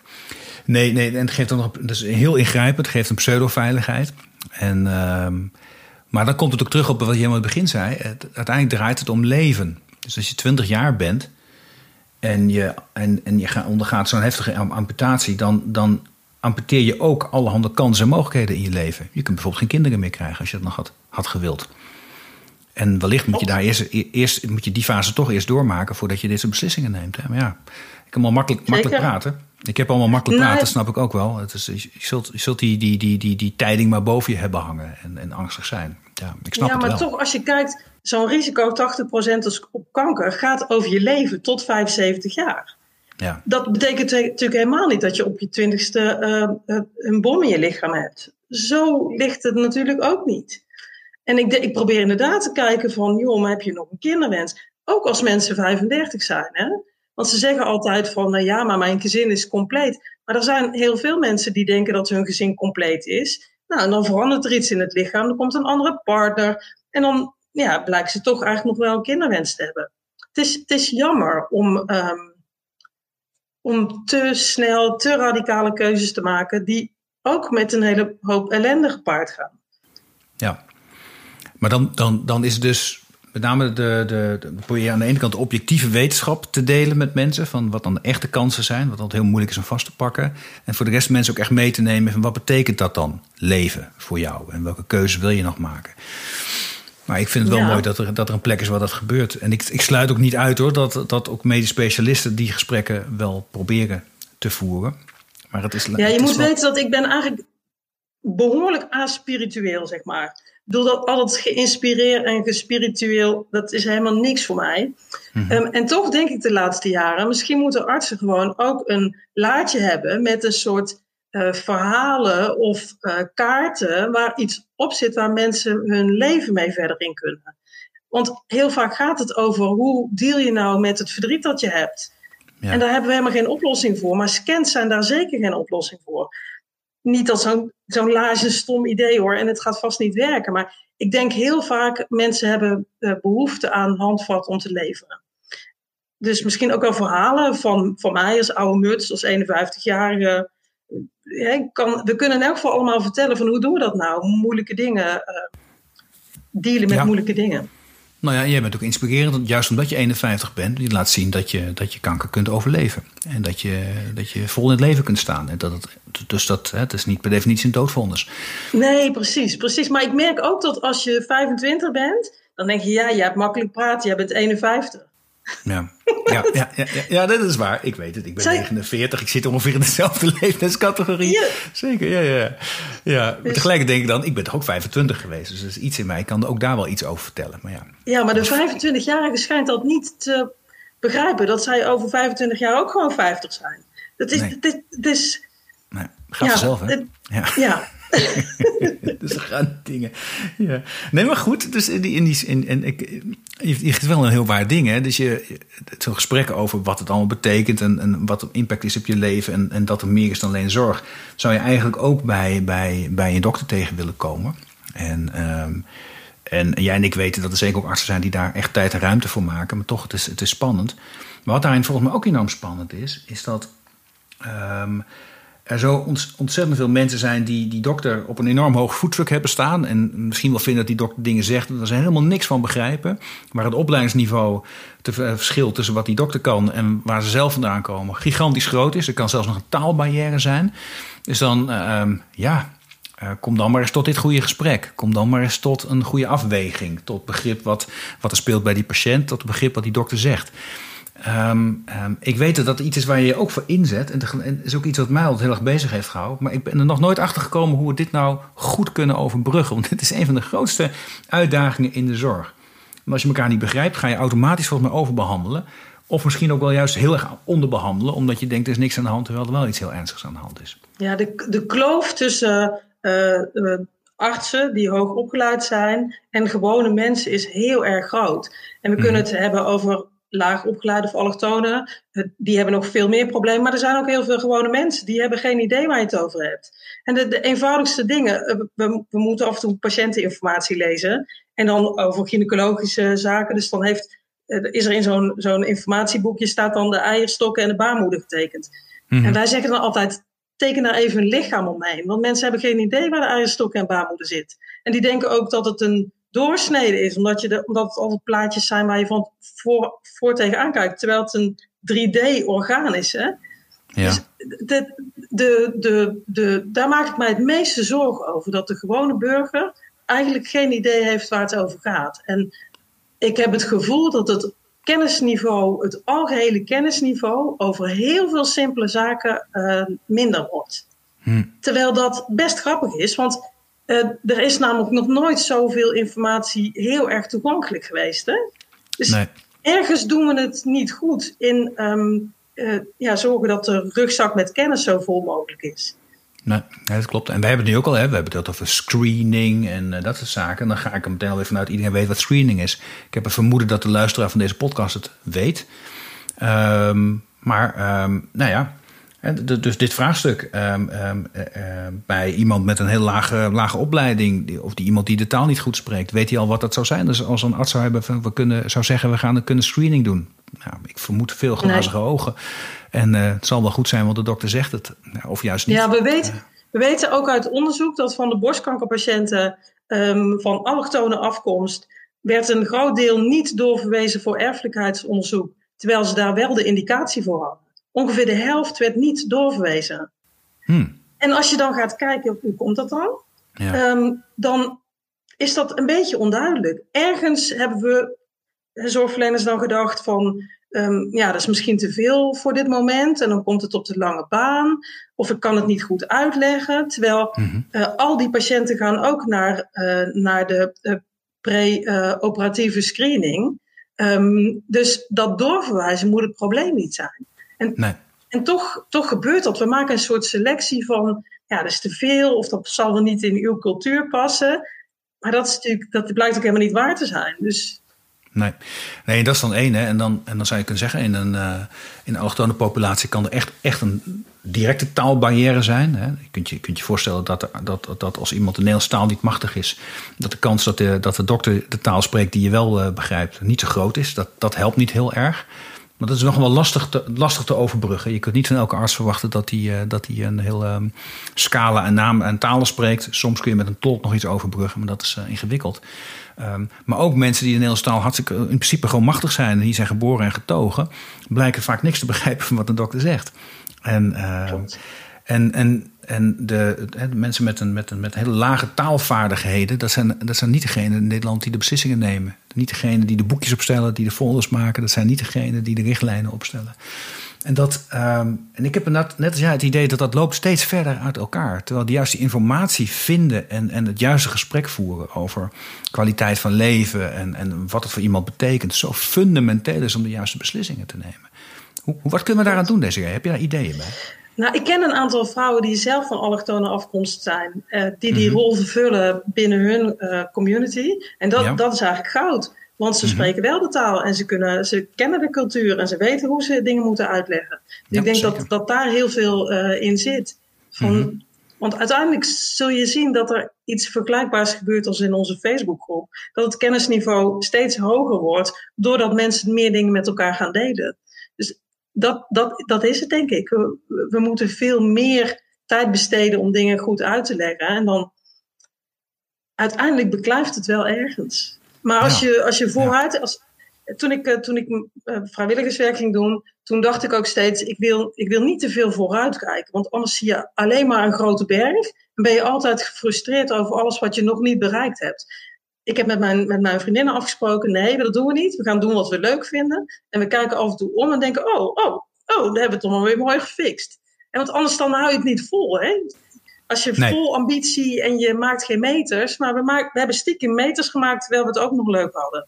Nee, nee, en het geeft dan nog, dat is heel ingrijpend, het geeft een pseudo-veiligheid. En, uh, maar dan komt het ook terug op wat je helemaal in het begin zei. Het, uiteindelijk draait het om leven. Dus als je 20 jaar bent en je, en, en je ondergaat zo'n heftige amputatie, dan, dan amputeer je ook allerhande kansen en mogelijkheden in je leven. Je kunt bijvoorbeeld geen kinderen meer krijgen als je dat nog had, had gewild. En wellicht moet je daar eerst, eerst moet je die fase toch eerst doormaken voordat je deze beslissingen neemt. Hè? Maar ja, ik kan wel makkelijk, makkelijk praten. Ik heb allemaal makkelijk praten, snap ik ook wel. Het is, je, zult, je zult die, die, die, die, die tijding maar boven je hebben hangen en, en angstig zijn. Ja, ik snap ja maar toch, als je kijkt, zo'n risico 80% op kanker gaat over je leven tot 75 jaar. Ja. Dat betekent natuurlijk helemaal niet dat je op je twintigste uh, een bom in je lichaam hebt. Zo ligt het natuurlijk ook niet. En ik, ik probeer inderdaad te kijken van, joh, maar heb je nog een kinderwens? Ook als mensen 35 zijn, hè? Want ze zeggen altijd van, nou ja, maar mijn gezin is compleet. Maar er zijn heel veel mensen die denken dat hun gezin compleet is. Nou, en dan verandert er iets in het lichaam, er komt een andere partner. En dan ja, blijkt ze toch eigenlijk nog wel een kinderwens te hebben. Het is, het is jammer om, um, om te snel, te radicale keuzes te maken, die ook met een hele hoop ellende gepaard gaan. Ja, maar dan, dan, dan is dus met name de, de, de, probeer aan de ene kant de objectieve wetenschap te delen met mensen. Van wat dan de echte kansen zijn. Wat altijd heel moeilijk is om vast te pakken. En voor de rest mensen ook echt mee te nemen van wat betekent dat dan leven voor jou? En welke keuzes wil je nog maken? Maar ik vind het wel mooi dat er, dat er een plek is waar dat gebeurt. En ik, ik sluit ook niet uit hoor dat, dat ook medisch specialisten die gesprekken wel proberen te voeren. Maar het is, ja, je moet wel... weten dat ik ben eigenlijk behoorlijk aspiritueel, zeg maar bedoel, dat altijd geïnspireerd en gespiritueel, dat is helemaal niks voor mij. Mhm. Ehm, en toch denk ik de laatste jaren, misschien moeten artsen gewoon ook een laadje hebben met een soort uh, verhalen of uh, kaarten waar iets op zit waar mensen hun leven mee verder in kunnen. Want heel vaak gaat het over hoe deal je nou met het verdriet dat je hebt. Ja. En daar hebben we helemaal geen oplossing voor. Maar scans zijn daar zeker geen oplossing voor niet als zo'n zo'n lage stom idee hoor. En het gaat vast niet werken. Maar ik denk heel vaak mensen hebben uh, behoefte aan handvat om te leveren. Dus misschien ook wel verhalen van, van mij als oude muts, als 51-jarige. Ja, kan, we kunnen in elk geval allemaal vertellen van hoe doen we dat nou? Moeilijke dingen, uh, dealen met moeilijke dingen. Nou ja, jij bent ook inspirerend, juist omdat je 51 bent. Je laat zien dat je, dat je kanker kunt overleven. En dat je, dat je vol in het leven kunt staan. En dat het, dus dat het is niet per definitie een doodvonnis. Nee, precies, precies. Maar ik merk ook dat als je 25 bent, dan denk je, ja, je hebt makkelijk praten, jij bent 51. Ja. Ja, ja, ja, ja, dat is waar. Ik weet het. Ik ben 49. Ik zit ongeveer in dezelfde leeftijdscategorie. Ja. Zeker, ja, ja. ja. Dus... Tegelijkertijd denk ik dan, ik ben toch ook 25 geweest. Dus er is iets in mij. Ik kan ook daar wel iets over vertellen. Maar ja, ja maar de 25-jarige schijnt dat niet te begrijpen. Dat zij over 25 jaar ook gewoon 50 zijn. Dat is... Nee. Dit, dit is nee, gaat ja, zelf, hè? ja. ja. dus er gaan dingen. Ja. Nee, maar goed. Dus in die, in die, in, en ik, je, geeft wel een heel waar ding. Hè? Dus je, gesprek over wat het allemaal betekent en, en wat de impact is op je leven. En, en dat er meer is dan alleen zorg. Zou je eigenlijk ook bij, bij, bij je dokter tegen willen komen. En, um, en jij en ik weten dat er zeker ook artsen zijn die daar echt tijd en ruimte voor maken. Maar toch, het is, het is spannend. Maar wat daarin volgens mij ook enorm spannend is, is dat. Um, er zo ontzettend veel mensen zijn die die dokter op een enorm hoog voetstuk hebben staan. En misschien wel vinden dat die dokter dingen zegt. Daar ze helemaal niks van begrijpen. Maar het opleidingsniveau, het verschil tussen wat die dokter kan en waar ze zelf vandaan komen, gigantisch groot is. Er kan zelfs nog een taalbarrière zijn. Dus dan, uh, ja, uh, kom dan maar eens tot dit goede gesprek. Kom dan maar eens tot een goede afweging. Tot begrip wat, wat er speelt bij die patiënt. Tot begrip wat die dokter zegt. Um, um, ik weet dat dat iets is waar je je ook voor inzet. En het is ook iets wat mij altijd heel erg bezig heeft gehouden. Maar ik ben er nog nooit achter gekomen hoe we dit nou goed kunnen overbruggen. Want dit is een van de grootste uitdagingen in de zorg. Maar als je elkaar niet begrijpt, ga je automatisch volgens mij overbehandelen. Of misschien ook wel juist heel erg onderbehandelen, omdat je denkt er is niks aan de hand, terwijl er wel iets heel ernstigs aan de hand is. Ja, de, de kloof tussen uh, artsen die hoog opgeleid zijn en gewone mensen is heel erg groot. En we kunnen mhm. het hebben over laag opgeleide of allochtonen. Die hebben nog veel meer problemen. Maar er zijn ook heel veel gewone mensen die hebben geen idee waar je het over hebt. En de, de eenvoudigste dingen. Eh, we, we, moeten af en toe patiënteninformatie lezen. En dan over gynaecologische zaken. Dus dan heeft, eh, is er in zo'n zo'n informatieboekje staat dan de eierstokken en de baarmoeder getekend. Mhm. En wij zeggen dan altijd, teken daar even een lichaam omheen. Want mensen hebben geen idee waar de eierstokken en baarmoeder zit. En die denken ook dat het een doorsnede is, omdat, je de, omdat het altijd plaatjes zijn waar je van voor, voor tegenaan kijkt. Terwijl het een 3D-orgaan is. Hè? Ja. Dus de, de, de, de, daar maak ik mij het meeste zorgen over. Dat de gewone burger eigenlijk geen idee heeft waar het over gaat. En ik heb het gevoel dat het kennisniveau, het algehele kennisniveau over heel veel simpele zaken uh, minder wordt. Hm. Terwijl dat best grappig is, want uh, er is namelijk nog nooit zoveel informatie heel erg toegankelijk geweest. Hè? Dus nee. ergens doen we het niet goed in um, uh, ja, zorgen dat de rugzak met kennis zo vol mogelijk is. Nee, dat klopt. En wij hebben het nu ook al, hè, we hebben het over screening en uh, dat soort zaken. En dan ga ik er meteen alweer vanuit iedereen weet wat screening is. Ik heb een vermoeden dat de luisteraar van deze podcast het weet. Um, maar um, nou ja, dus dit vraagstuk um, um, bij iemand met een heel lage, lage opleiding, of die iemand die de taal niet goed spreekt, weet hij al wat dat zou zijn? Dus als een arts zou, hebben, we kunnen, zou zeggen, we gaan een kunnen screening doen. Nou, ik vermoed veel glazige ogen. En uh, het zal wel goed zijn, want de dokter zegt het. Of juist niet. Ja, we weten, we weten ook uit onderzoek dat van de borstkankerpatiënten um, van allochtone afkomst werd een groot deel niet doorverwezen voor erfelijkheidsonderzoek, terwijl ze daar wel de indicatie voor hadden ongeveer de helft werd niet doorverwezen. Hmm. En als je dan gaat kijken, hoe komt dat dan? Ja. Ehm, dan is dat een beetje onduidelijk. Ergens hebben we zorgverleners dan gedacht van, um, ja, dat is misschien te veel voor dit moment en dan komt het op de lange baan. Of ik kan het niet goed uitleggen. Terwijl mhm. eh, al die patiënten gaan ook naar, uh, naar de uh, pre-operatieve screening. Um, dus dat doorverwijzen moet het probleem niet zijn. En, nee. en toch, toch gebeurt dat. We maken een soort selectie van, ja, dat is te veel of dat zal er niet in uw cultuur passen. Maar dat, is natuurlijk, dat blijkt ook helemaal niet waar te zijn. Dus Nee. nee, dat is dan één. Hè. En, dan, en dan zou je kunnen zeggen, in een, uh, in een allochtone populatie kan er echt, echt een directe taalbarrière zijn. Hè. Je kunt je, kunt je voorstellen dat, er, dat, dat als iemand de Nederlandse taal niet machtig is, dat de kans dat de, dat de dokter de taal spreekt die je wel uh, begrijpt niet zo groot is. Dat, dat helpt niet heel erg. Maar dat is nog wel lastig te, lastig te overbruggen. Je kunt niet van elke arts verwachten dat hij, uh, dat hij een hele um, scala en namen en talen spreekt. Soms kun je met een tolk nog iets overbruggen, maar dat is uh, ingewikkeld. Um, maar ook mensen die de Nederlandse taal hartstikke in principe gewoon machtig zijn en die zijn geboren en getogen, blijken vaak niks te begrijpen van wat een dokter zegt. En, uh, en, en en de, de, mensen met, een, met, een, met hele lage taalvaardigheden, dat zijn, dat zijn niet degenen in Nederland die de beslissingen nemen. Niet degenen die de boekjes opstellen, die de folders maken. Dat zijn niet degenen die de richtlijnen opstellen. En, dat, um, en ik heb net, net als jij het idee dat dat loopt steeds verder uit elkaar. Terwijl die juist die informatie vinden en, en het juiste gesprek voeren over kwaliteit van leven en, en wat het voor iemand betekent, zo fundamenteel is om de juiste beslissingen te nemen. Hoe, wat kunnen we daaraan doen deze keer? Heb je daar ideeën bij? Nou, ik ken een aantal vrouwen die zelf van allochtone afkomst zijn, uh, die die mhm. rol vervullen binnen hun uh, community. En dat, dat is eigenlijk goud. Want ze mhm. spreken wel de taal en ze, kunnen, ze kennen de cultuur en ze weten hoe ze dingen moeten uitleggen. Dus ik denk dat, dat daar heel veel uh, in zit. Van, mhm. Want uiteindelijk zul je zien dat er iets vergelijkbaars gebeurt als in onze Facebookgroep. Dat het kennisniveau steeds hoger wordt doordat mensen meer dingen met elkaar gaan delen. Dus dat, dat, dat is het, denk ik. We, we, moeten veel meer tijd besteden om dingen goed uit te leggen. En dan uiteindelijk beklijft het wel ergens. Maar als, je, als je vooruit. Als, toen ik, eh, toen ik uh, vrijwilligerswerk ging doen, toen dacht ik ook steeds: ik wil, ik wil niet te veel vooruit kijken. Want anders zie je alleen maar een grote berg. En ben je altijd gefrustreerd over alles wat je nog niet bereikt hebt ik heb met mijn, met mijn vriendinnen afgesproken, nee, dat doen we niet. We gaan doen wat we leuk vinden. En we kijken af en toe om en denken, oh, oh, oh, daar hebben we het toch wel weer mooi gefixt. En want anders dan hou je het niet vol, hè. Als je vol ambitie en je maakt geen meters, maar we, maak, we hebben stiekem meters gemaakt terwijl we het ook nog leuk hadden.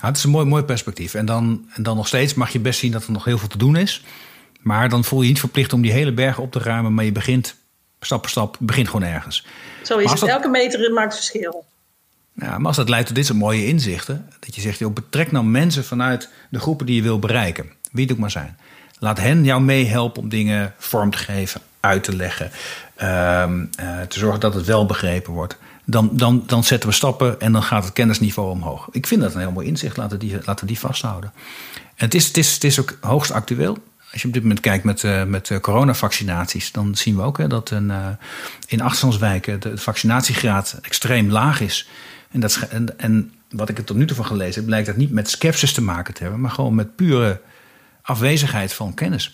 het is een mooi, mooi perspectief. En dan, en dan nog steeds mag je best zien dat er nog heel veel te doen is. Maar dan voel je je niet verplicht om die hele berg op te ruimen. Maar je begint stap voor stap, begint gewoon ergens. Zo is het. Elke meter maakt verschil. Maar als dat leidt tot dit soort mooie inzichten. Dat je zegt, joh, betrek nou mensen vanuit de groepen die je wil bereiken. Wie het ook maar zijn. Laat hen jou meehelpen om dingen vorm te geven, uit te leggen. Ehm, eh, te zorgen dat het wel begrepen wordt. Dan, dan, dan zetten we stappen en dan gaat het kennisniveau omhoog. Ik vind dat een heel mooi inzicht. Laten we die, laten die vasthouden. En het is, het, is, het is ook hoogst actueel. Als je op dit moment kijkt met, uh, met uh, coronavaccinaties, dan zien we ook hè, dat een, in afstandswijken de vaccinatiegraad extreem laag is. En, dat, en, en wat ik er tot nu toe van gelezen heb, blijkt dat niet met sceptisch te maken te hebben, maar gewoon met pure afwezigheid van kennis.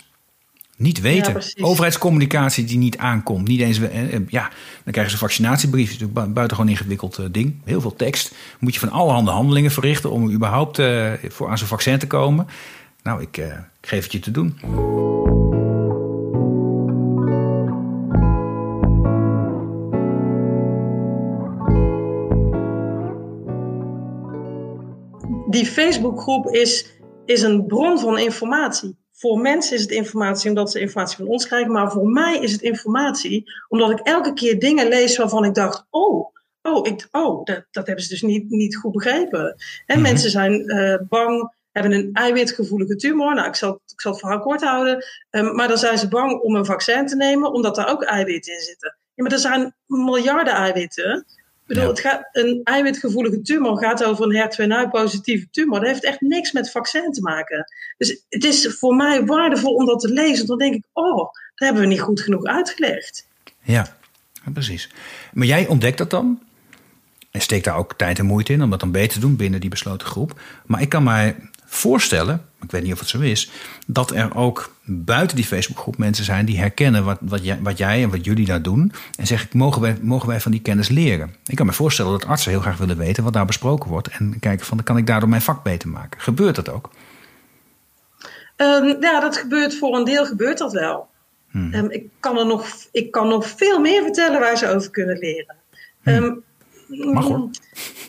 Niet weten. Overheidscommunicatie die niet aankomt. Niet eens, eh, eh, ja, dan krijgen ze een vaccinatiebrief. Dat is natuurlijk buitengewoon ingewikkeld uh, ding. Heel veel tekst. Moet je van allerhande handelingen verrichten om überhaupt voor aan zo'n vaccin te komen. Nou, ik, ik geef het je te doen. Die Facebookgroep is, is een bron van informatie voor mensen is het informatie omdat ze informatie van ons krijgen, maar voor mij is het informatie omdat ik elke keer dingen lees waarvan ik dacht: oh, oh, ik, oh dat, dat hebben ze dus niet, niet goed begrepen. En mhm. mensen zijn uh, bang, hebben een eiwitgevoelige tumor. Nou, ik zal, ik zal het verhaal kort houden. Um, maar dan zijn ze bang om een vaccin te nemen, omdat daar ook eiwitten in zitten. Ja, maar er zijn miljarden eiwitten bedoel, het gaat, een eiwitgevoelige tumor gaat over een HER2-positieve tumor. Dat heeft echt niks met vaccin te maken. Dus het is voor mij waardevol om dat te lezen. Dan denk ik, oh, dat hebben we niet goed genoeg uitgelegd. Ja, precies. Maar jij ontdekt dat dan? En steekt daar ook tijd en moeite in om dat dan beter te doen binnen die besloten groep. Maar ik kan mij voorstellen, ik weet niet of het zo is, dat er ook buiten die Facebookgroep mensen zijn die herkennen wat, wat, jij, wat jij en wat jullie daar doen. En zeggen, mogen wij, mogen wij van die kennis leren? Ik kan me voorstellen dat artsen heel graag willen weten wat daar besproken wordt. En kijken van, kan ik daardoor mijn vak beter maken? Gebeurt dat ook? Um, ja, dat gebeurt voor een deel gebeurt dat wel. Hmm. Um, ik, kan er nog, ik kan nog veel meer vertellen waar ze over kunnen leren. Um, Mag hoor.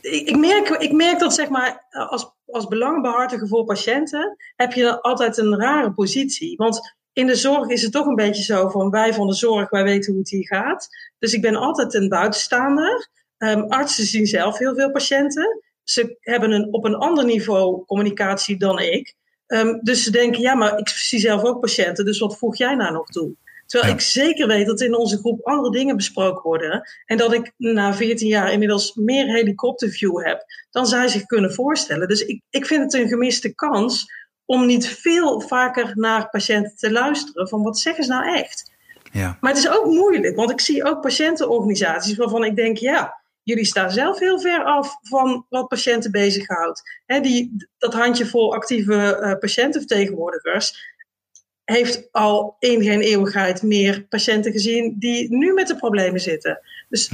Ik, ik, merk, ik merk dat zeg maar als als belangenbehartiger voor patiënten heb je altijd een rare positie. Want in de zorg is het toch een beetje zo van wij van de zorg, wij weten hoe het hier gaat. Dus ik ben altijd een buitenstaander. Um, artsen zien zelf heel veel patiënten. Ze hebben een, op een ander niveau communicatie dan ik. Um, dus ze denken, ja, maar ik zie zelf ook patiënten, dus wat voeg jij nou nog toe? Terwijl ik zeker weet dat in onze groep andere dingen besproken worden. En dat ik na 14 jaar inmiddels meer helikopterview heb dan zij zich kunnen voorstellen. Dus ik, ik vind het een gemiste kans om niet veel vaker naar patiënten te luisteren van wat zeggen ze nou echt. Ja. Maar het is ook moeilijk, want ik zie ook patiëntenorganisaties waarvan ik denk, ja, jullie staan zelf heel ver af van wat patiënten bezighoudt. He, die, dat handjevol actieve uh, patiëntenvertegenwoordigers, heeft al in geen eeuwigheid meer patiënten gezien die nu met de problemen zitten. Dus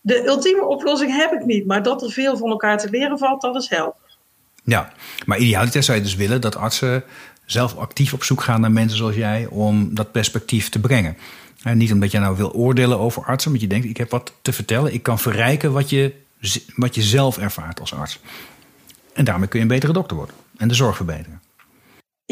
de ultieme oplossing heb ik niet, maar dat er veel van elkaar te leren valt, dat is helder. Ja, maar idealiter zou je dus willen dat artsen zelf actief op zoek gaan naar mensen zoals jij om dat perspectief te brengen. En niet omdat je nou wil oordelen over artsen, maar je denkt: ik heb wat te vertellen, ik kan verrijken wat je, wat je zelf ervaart als arts. En daarmee kun je een betere dokter worden en de zorg verbeteren.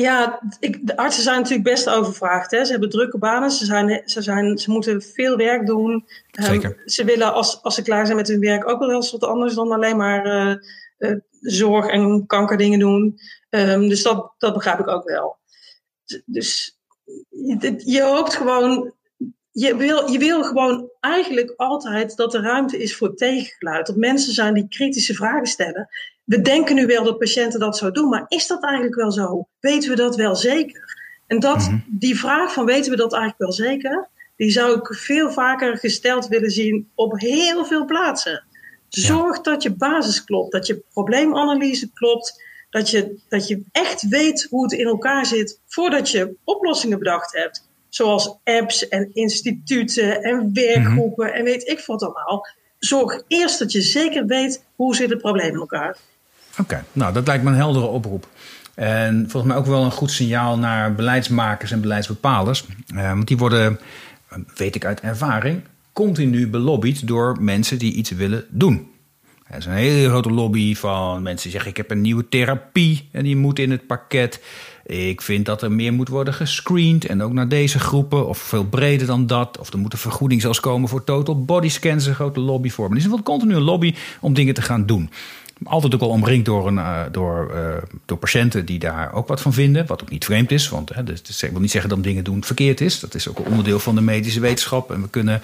Ja, ik, de artsen zijn natuurlijk best overvraagd. Hè. Ze hebben drukke banen, ze, zijn, ze, zijn, ze moeten veel werk doen. Ehm, Zeker. ze willen, als, als ze klaar zijn met hun werk, ook wel eens wat anders dan alleen maar uh, uh, zorg en kankerdingen doen. Um, dus dat, dat begrijp ik ook wel. Dus je, je hoopt gewoon je wil, je wil gewoon eigenlijk altijd dat er ruimte is voor tegengeluid. Dat mensen zijn die kritische vragen stellen we denken nu wel dat patiënten dat zo doen, maar is dat eigenlijk wel zo? Weten we dat wel zeker? En dat, mhm. die vraag van weten we dat eigenlijk wel zeker, die zou ik veel vaker gesteld willen zien op heel veel plaatsen. Zorg dat je basis klopt, dat je probleemanalyse klopt, dat je, dat je echt weet hoe het in elkaar zit voordat je oplossingen bedacht hebt. Zoals apps en instituten en werkgroepen mhm. en weet ik wat allemaal. Zorg eerst dat je zeker weet hoe zit het probleem in elkaar. Oké, nou dat lijkt me een heldere oproep. En volgens mij ook wel een goed signaal naar beleidsmakers en beleidsbepalers. Uh, want die worden, weet ik uit ervaring, continu belobbyd door mensen die iets willen doen. Er is een hele grote lobby van mensen die zeggen: Ik heb een nieuwe therapie en die moet in het pakket. Ik vind dat er meer moet worden gescreend en ook naar deze groepen, of veel breder dan dat. Of er moet een vergoeding zelfs komen voor total body scans, een grote lobby voor. Maar er is een continu een lobby om dingen te gaan doen. Altijd ook al omringd door, een, uh, door, uh, door patiënten die daar ook wat van vinden. Wat ook niet vreemd is, want hè, dus, ik wil niet zeggen dat dingen doen verkeerd is. Dat is ook een onderdeel van de medische wetenschap. En we kunnen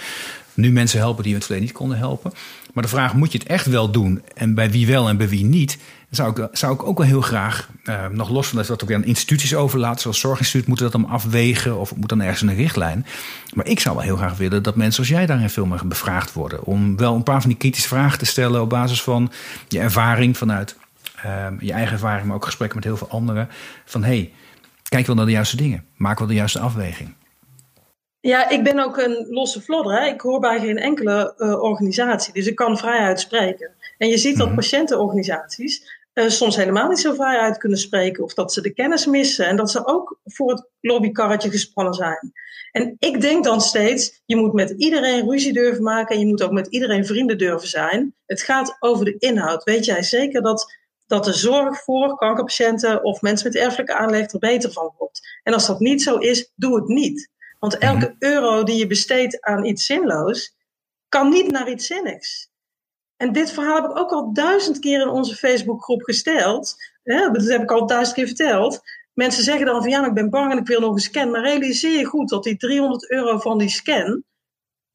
nu mensen helpen die we het verleden niet konden helpen. Maar de vraag, moet je het echt wel doen? En bij wie wel en bij wie niet? Zou ik, zou ik ook wel heel graag, uh, nog los van dat dat ook weer aan instituties overlaat, zoals Zorginstituut, moeten dat dan afwegen of moet dan ergens een richtlijn. Maar ik zou wel heel graag willen dat mensen als jij daarin veel meer bevraagd worden. Om wel een paar van die kritische vragen te stellen op basis van je ervaring vanuit uh, je eigen ervaring, maar ook gesprekken met heel veel anderen. Van hé, hey, kijk wel naar de juiste dingen. Maak wel de juiste afweging. Ja, ik ben ook een losse vlodder. Hè. Ik hoor bij geen enkele uh, organisatie, dus ik kan vrij uitspreken. En je ziet dat mm-hmm. patiëntenorganisaties uh, soms helemaal niet zo vrij uit kunnen spreken, of dat ze de kennis missen en dat ze ook voor het lobbykarretje gespannen zijn. En ik denk dan steeds, je moet met iedereen ruzie durven maken en je moet ook met iedereen vrienden durven zijn. Het gaat over de inhoud. Weet jij zeker dat, dat de zorg voor kankerpatiënten of mensen met erfelijke aanleg er beter van wordt? En als dat niet zo is, doe het niet. Want elke mhm. euro die je besteedt aan iets zinloos, kan niet naar iets zinnigs. En dit verhaal heb ik ook al duizend keer in onze Facebookgroep gesteld. dat heb ik al duizend keer verteld. Mensen zeggen dan van ja, ik ben bang en ik wil nog een scan. Maar realiseer je goed dat die 300 euro van die scan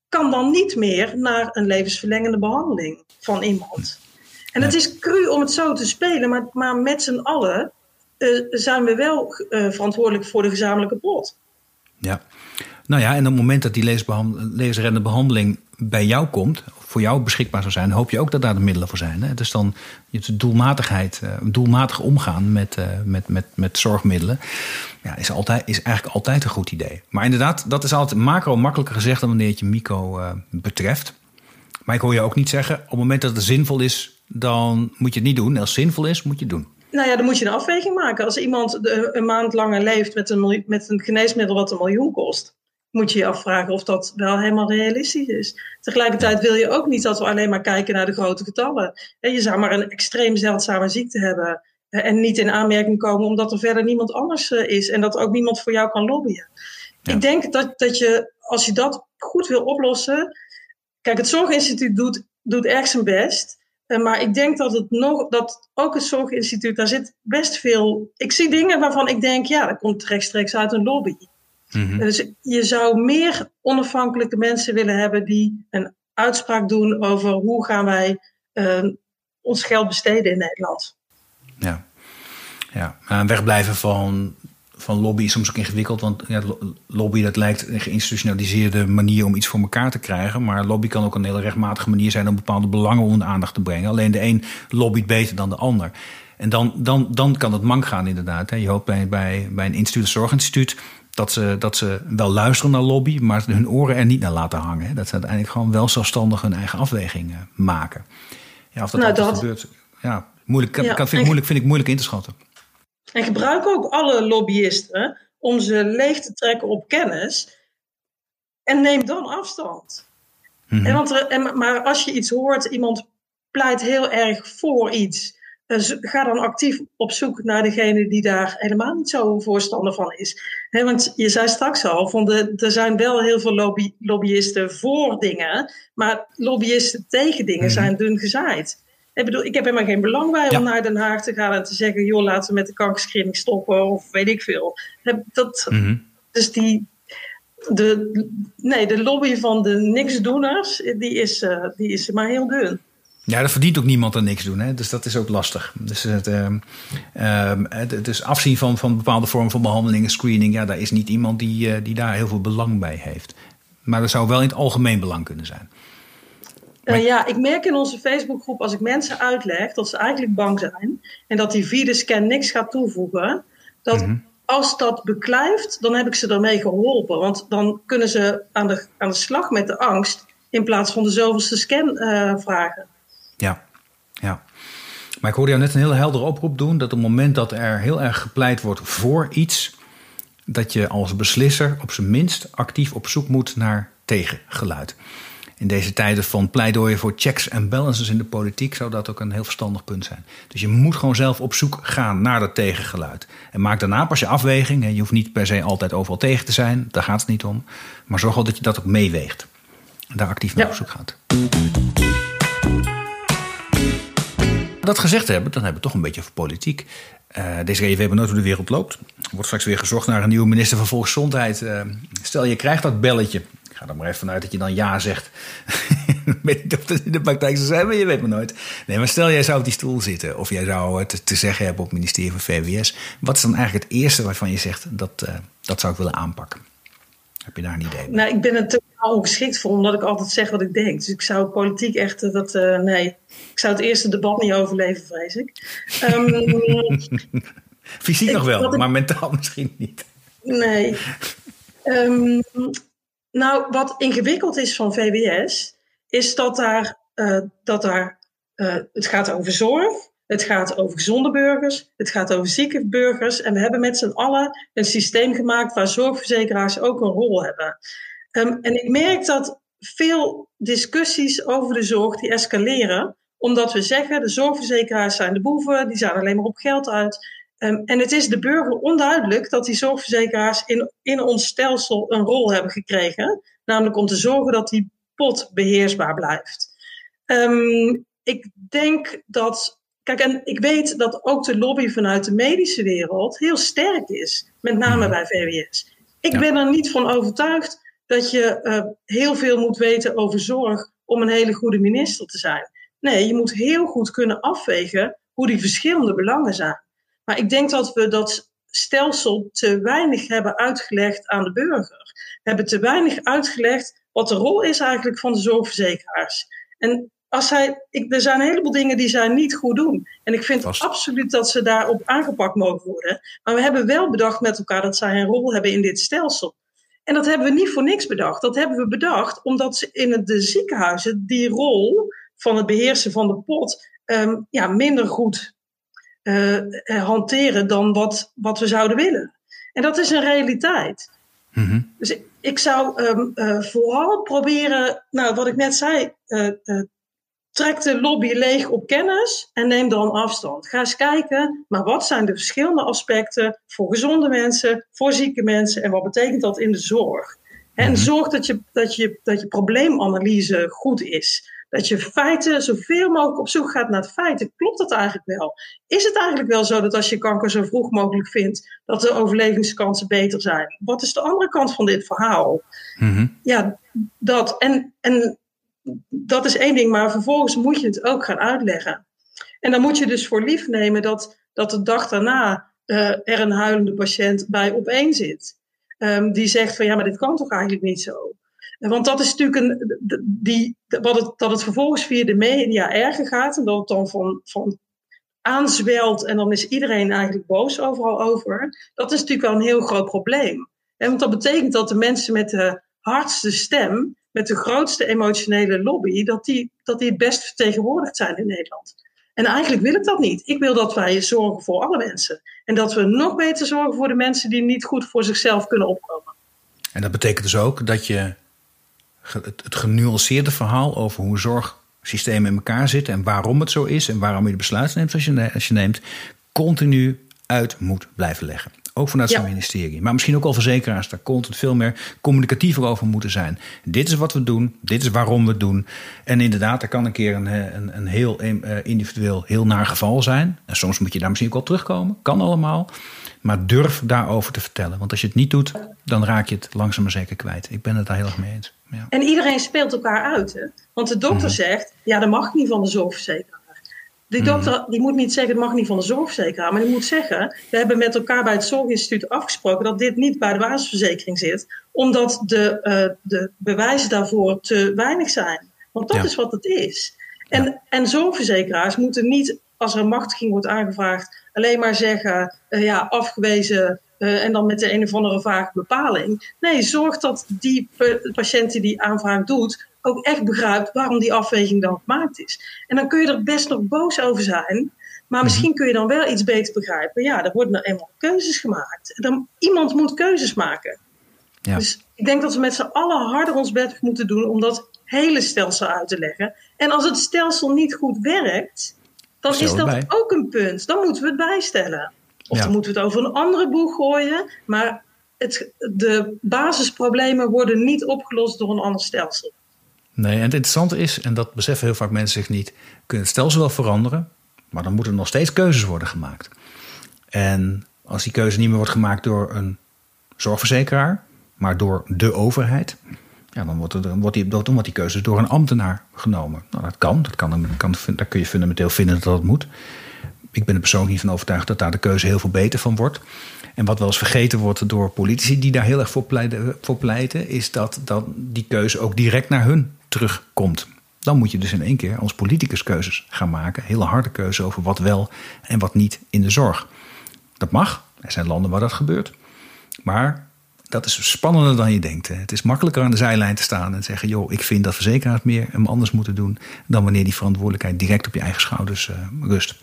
kan dan niet meer naar een levensverlengende behandeling van iemand. En het is cru om het zo te spelen, maar, maar met z'n allen uh, zijn we wel uh, verantwoordelijk voor de gezamenlijke pot. Ja, nou ja, en op het moment dat die levensreddende behandeling bij jou komt, voor jou beschikbaar zou zijn, hoop je ook dat daar de middelen voor zijn. Hè? Dus dan je doelmatigheid, uh, doelmatig omgaan met, uh, met, met, met zorgmiddelen, ja, is, altijd, is eigenlijk altijd een goed idee. Maar inderdaad, dat is altijd macro makkelijker gezegd dan wanneer het je micro uh, betreft. Maar ik hoor je ook niet zeggen, op het moment dat het zinvol is, dan moet je het niet doen. Als het zinvol is, moet je het doen. Nou ja, dan moet je een afweging maken. Als iemand een maand langer leeft met een, met een geneesmiddel wat een miljoen kost, moet je je afvragen of dat wel helemaal realistisch is. Tegelijkertijd wil je ook niet dat we alleen maar kijken naar de grote getallen. Je zou maar een extreem zeldzame ziekte hebben en niet in aanmerking komen omdat er verder niemand anders eh, is en dat ook niemand voor jou kan lobbyen. Ik denk dat, dat je, als je dat goed wil oplossen. Kijk, het Zorginstituut doet, doet erg zijn best. Eh, maar ik denk dat, het nog, dat ook het Zorginstituut, daar zit best veel. Ik zie dingen waarvan ik denk, ja, dat komt rechtstreeks uit een lobby. Mhm. Dus je zou meer onafhankelijke mensen willen hebben die een uitspraak doen over hoe gaan wij uh, ons geld besteden in Nederland. Ja, ja. En wegblijven van, van lobby is soms ook ingewikkeld. Want ja, lobby dat lijkt een geïnstitutionaliseerde manier om iets voor elkaar te krijgen. Maar lobby kan ook een hele rechtmatige manier zijn om bepaalde belangen onder aandacht te brengen. Alleen de een lobbyt beter dan de ander. En dan, dan, dan kan het mank gaan inderdaad. Je hoopt bij, bij, bij een instituut, een zorginstituut dat ze, dat ze wel luisteren naar lobby, maar hun oren er niet naar laten hangen. Dat ze uiteindelijk gewoon wel zelfstandig hun eigen afwegingen maken. Ja, of dat, nou, dat gebeurt, ja, moeilijk, kan, vind, ik moeilijk, vind ik moeilijk in te schatten. En gebruik ook alle lobbyisten om ze leeg te trekken op kennis. En neem dan afstand. Mm en want en, maar als je iets hoort, iemand pleit heel erg voor iets dus ga dan actief op zoek naar degene die daar helemaal niet zo voorstander van is. want je zei straks al, van de, er zijn wel heel veel lobby, lobbyisten voor dingen, maar lobbyisten tegen dingen mhm. zijn dun gezaaid. Ik bedoel, ik heb helemaal geen belang bij om naar Den Haag te gaan en te zeggen, joh, laten we met de kankerscreening stoppen of weet ik veel. Dat, mhm. Dus die, de, nee, de lobby van de niksdoeners, die is, uh, die is maar heel dun. Ja, dat verdient ook niemand aan niks doen. Hè? Dus dat is ook lastig. Dus het, uh, uh, het, dus afzien van, van bepaalde vormen van behandelingen, screening, ja, daar is niet iemand die, uh, die daar heel veel belang bij heeft. Maar dat zou wel in het algemeen belang kunnen zijn. Uh, ja, ik merk in onze Facebookgroep als ik mensen uitleg dat ze eigenlijk bang zijn en dat die via scan niks gaat toevoegen, dat mm -hmm. als dat beklijft, dan heb ik ze daarmee geholpen. Want dan kunnen ze aan de, aan de slag met de angst in plaats van de zoveelste scan uh, vragen. Ja, ja. Maar ik hoorde jou net een heel heldere oproep doen dat op het moment dat er heel erg gepleit wordt voor iets, dat je als beslisser op zijn minst actief op zoek moet naar tegengeluid. in deze tijden van pleidooien voor checks en balances in de politiek zou dat ook een heel verstandig punt zijn. Dus je moet gewoon zelf op zoek gaan naar dat tegengeluid. En maak daarna pas je afweging. Je hoeft niet per se altijd overal tegen te zijn, daar gaat het niet om. Maar zorg wel dat je dat ook meeweegt. En daar actief naar op zoek gaat. Dat gezegd hebben, dan hebben we toch een beetje over politiek. Uh, deze keer weten nooit hoe de wereld loopt. Er wordt straks weer gezocht naar een nieuwe minister van Volksgezondheid. Uh, stel je krijgt dat belletje. Ik ga er maar even vanuit dat je dan ja zegt. ik weet niet of dat in de praktijk zou zijn, maar je weet maar nooit. Nee, maar stel jij zou op die stoel zitten. Of jij zou het te zeggen hebben op het ministerie van VWS. Wat is dan eigenlijk het eerste waarvan je zegt, dat, uh, dat zou ik willen aanpakken? Heb je daar een idee? Nou, ik ben er totaal ongeschikt voor, omdat ik altijd zeg wat ik denk. Dus ik zou politiek echt, dat, nee, ik zou het eerste debat niet overleven, vrees ik. Um, Fysiek nog wel, maar mentaal misschien niet. Nee. Um, nou, wat ingewikkeld is van VWS, is dat daar, uh, dat daar uh, het gaat over zorg, het gaat over gezonde burgers, het gaat over zieke burgers. En we hebben met z'n allen een systeem gemaakt waar zorgverzekeraars ook een rol hebben. Um, en ik merk dat veel discussies over de zorg die escaleren, omdat we zeggen de zorgverzekeraars zijn de boeven, die zijn alleen maar op geld uit. Um, en het is de burger onduidelijk dat die zorgverzekeraars in, in ons stelsel een rol hebben gekregen. Namelijk om te zorgen dat die pot beheersbaar blijft. Um, ik denk dat. Kijk, en ik weet dat ook de lobby vanuit de medische wereld heel sterk is. Met name mhm. bij VWS. Ik ja. ben er niet van overtuigd dat je uh, heel veel moet weten over zorg om een hele goede minister te zijn. Nee, je moet heel goed kunnen afwegen hoe die verschillende belangen zijn. Maar ik denk dat we dat stelsel te weinig hebben uitgelegd aan de burger. We hebben te weinig uitgelegd wat de rol is eigenlijk van de zorgverzekeraars. En als zij, ik, er zijn een heleboel dingen die zij niet goed doen. En ik vind Vast. absoluut dat ze daarop aangepakt mogen worden. Maar we hebben wel bedacht met elkaar dat zij een rol hebben in dit stelsel. En dat hebben we niet voor niks bedacht. Dat hebben we bedacht omdat ze in de ziekenhuizen die rol van het beheersen van de pot um, ja, minder goed uh, hanteren dan wat, wat we zouden willen. En dat is een realiteit. Mm-hmm. Dus ik, ik zou um, uh, vooral proberen, nou wat ik net zei, trek de lobby leeg op kennis en neem dan afstand. Ga eens kijken, maar wat zijn de verschillende aspecten voor gezonde mensen, voor zieke mensen en wat betekent dat in de zorg? En mm-hmm. zorg dat je, dat, je, dat je probleemanalyse goed is. Dat je feiten zoveel mogelijk op zoek gaat naar feiten. Klopt dat eigenlijk wel? Is het eigenlijk wel zo dat als je kanker zo vroeg mogelijk vindt, dat de overlevingskansen beter zijn? Wat is de andere kant van dit verhaal? Mm-hmm. Ja, dat. En, en dat is één ding, maar vervolgens moet je het ook gaan uitleggen. En dan moet je dus voor lief nemen dat, dat de dag daarna uh, er een huilende patiënt bij op één zit. Um, die zegt van ja, maar dit kan toch eigenlijk niet zo. Want dat is natuurlijk een, die, wat het, dat het vervolgens via de media erger gaat en dat het dan van, van aanzwelt en dan is iedereen eigenlijk boos overal over. Dat is natuurlijk wel een heel groot probleem. want dat betekent dat de mensen met de hardste stem, met de grootste emotionele lobby, dat die, dat die het best vertegenwoordigd zijn in Nederland. En eigenlijk wil ik dat niet. Ik wil dat wij zorgen voor alle mensen. En dat we nog beter zorgen voor de mensen die niet goed voor zichzelf kunnen opkomen. En dat betekent dus ook dat je het, genuanceerde verhaal over hoe zorgsystemen in elkaar zitten en waarom het zo is en waarom je de besluiten neemt als je neemt, continu uit moet blijven leggen. Ook vanuit zijn ministerie. Maar misschien ook al verzekeraars daar continu veel meer communicatiever over moeten zijn. Dit is wat we doen, dit is waarom we het doen. En inderdaad, er kan een keer een, een, een heel eh, individueel, heel naar geval zijn. En soms moet je daar misschien ook op terugkomen. Kan allemaal. Maar durf daarover te vertellen. Want als je het niet doet, dan raak je het langzaam maar zeker kwijt. Ik ben het daar heel erg mee eens. Ja. En iedereen speelt elkaar uit. Hè? Want de dokter mm. zegt, ja, dat mag niet van de zorgverzekeraar. Die dokter mm. die moet niet zeggen, het mag niet van de zorgverzekeraar. Maar die moet zeggen, we hebben met elkaar bij het Zorginstituut afgesproken dat dit niet bij de basisverzekering zit. Omdat de, uh, de bewijzen daarvoor te weinig zijn. Want dat ja. is wat het is. En, ja. en zorgverzekeraars moeten niet, als er een machtiging wordt aangevraagd, alleen maar zeggen, uh, ja, afgewezen uh, en dan met de een of andere vage bepaling. Nee, zorg dat die patiënt die die aanvraag doet ook echt begrijpt waarom die afweging dan gemaakt is. En dan kun je er best nog boos over zijn. Maar misschien mhm. kun je dan wel iets beter begrijpen. Ja, er worden nou eenmaal keuzes gemaakt. Dan, iemand moet keuzes maken. Ja. Dus ik denk dat we met z'n allen harder ons best moeten doen om dat hele stelsel uit te leggen. En als het stelsel niet goed werkt, dan is dat ook een punt. Dan moeten we het bijstellen. Of dan moeten we het over een andere boeg gooien. Maar het, de basisproblemen worden niet opgelost door een ander stelsel. Nee, en het interessante is, en dat beseffen heel vaak mensen zich niet, kunnen het stelsel wel veranderen, maar dan moeten er nog steeds keuzes worden gemaakt. En als die keuze niet meer wordt gemaakt door een zorgverzekeraar, maar door de overheid, ja, dan, wordt, er, dan, wordt die, dan wordt die keuze door een ambtenaar genomen. Nou, dat kan, dat kan, kan, daar kun je fundamenteel vinden dat dat moet. Ik ben er persoonlijk niet van overtuigd dat daar de keuze heel veel beter van wordt. En wat wel eens vergeten wordt door politici die daar heel erg voor pleiten, voor pleiten is dat, dat die keuze ook direct naar hun terugkomt. Dan moet je dus in één keer als politicus keuzes gaan maken. Hele harde keuzes over wat wel en wat niet in de zorg. Dat mag. Er zijn landen waar dat gebeurt. Maar dat is spannender dan je denkt. Het is makkelijker aan de zijlijn te staan en zeggen: joh, ik vind dat verzekeraars meer hem anders moeten doen. dan wanneer die verantwoordelijkheid direct op je eigen schouders uh, rust.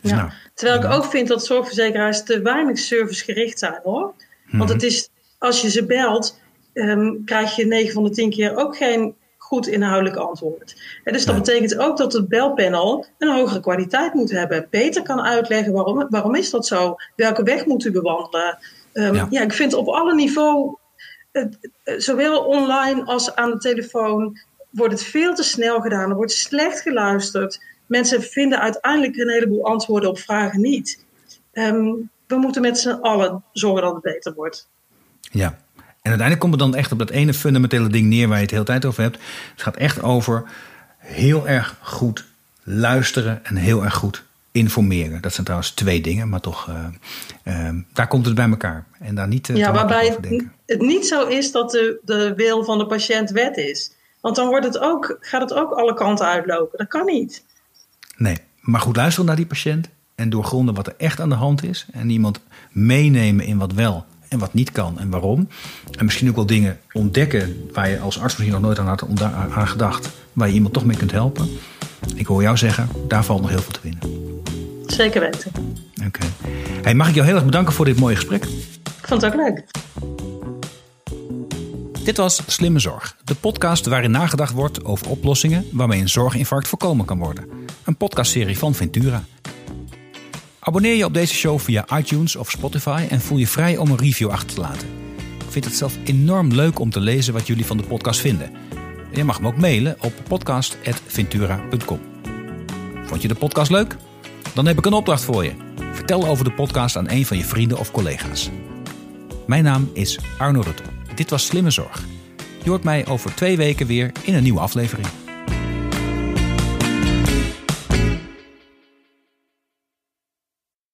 Dus ja. nou, Terwijl ik ook vind dat zorgverzekeraars te weinig servicegericht zijn hoor. Want mhm. het is, als je ze belt, um, krijg je 9 van de 10 keer ook geen goed inhoudelijk antwoord. En dus dat betekent ook dat het belpanel een hogere kwaliteit moet hebben. Beter kan uitleggen waarom, waarom is dat zo? Welke weg moet u bewandelen? Um, ja. ik vind op alle niveau, zowel online als aan de telefoon, wordt het veel te snel gedaan. Er wordt slecht geluisterd. Mensen vinden uiteindelijk een heleboel antwoorden op vragen niet. Ehm, we moeten met z'n allen zorgen dat het beter wordt. Ja, en uiteindelijk komt het dan echt op dat ene fundamentele ding neer waar je het de hele tijd over hebt. Het gaat echt over heel erg goed luisteren en heel erg goed informeren. Dat zijn trouwens twee dingen, maar toch, uh, daar komt het bij elkaar. En daar niet uh, Ja, waarbij het, het, niet zo is dat de, de wil van de patiënt wet is. Want dan wordt het ook, gaat het ook alle kanten uitlopen. Dat kan niet. Nee, maar goed luisteren naar die patiënt en doorgronden wat er echt aan de hand is. En iemand meenemen in wat wel en wat niet kan en waarom. En misschien ook wel dingen ontdekken waar je als arts misschien nog nooit aan had aan gedacht. Waar je iemand toch mee kunt helpen. Ik hoor jou zeggen, daar valt nog heel veel te winnen. Zeker weten. Oké. Hey, mag ik jou heel erg bedanken voor dit mooie gesprek? Ik vond het ook leuk. Dit was Slimme Zorg, de podcast waarin nagedacht wordt over oplossingen waarmee een zorginfarct voorkomen kan worden. Een podcastserie van Ventura. Abonneer je op deze show via iTunes of Spotify en voel je vrij om een review achter te laten. Ik vind het zelf enorm leuk om te lezen wat jullie van de podcast vinden. Je mag me ook mailen op podcast.ventura.com. Vond je de podcast leuk? Dan heb ik een opdracht voor je. Vertel over de podcast aan een van je vrienden of collega's. Mijn naam is Arno Rutte. Dit was Slimme Zorg. Je hoort mij over twee weken weer in een nieuwe aflevering.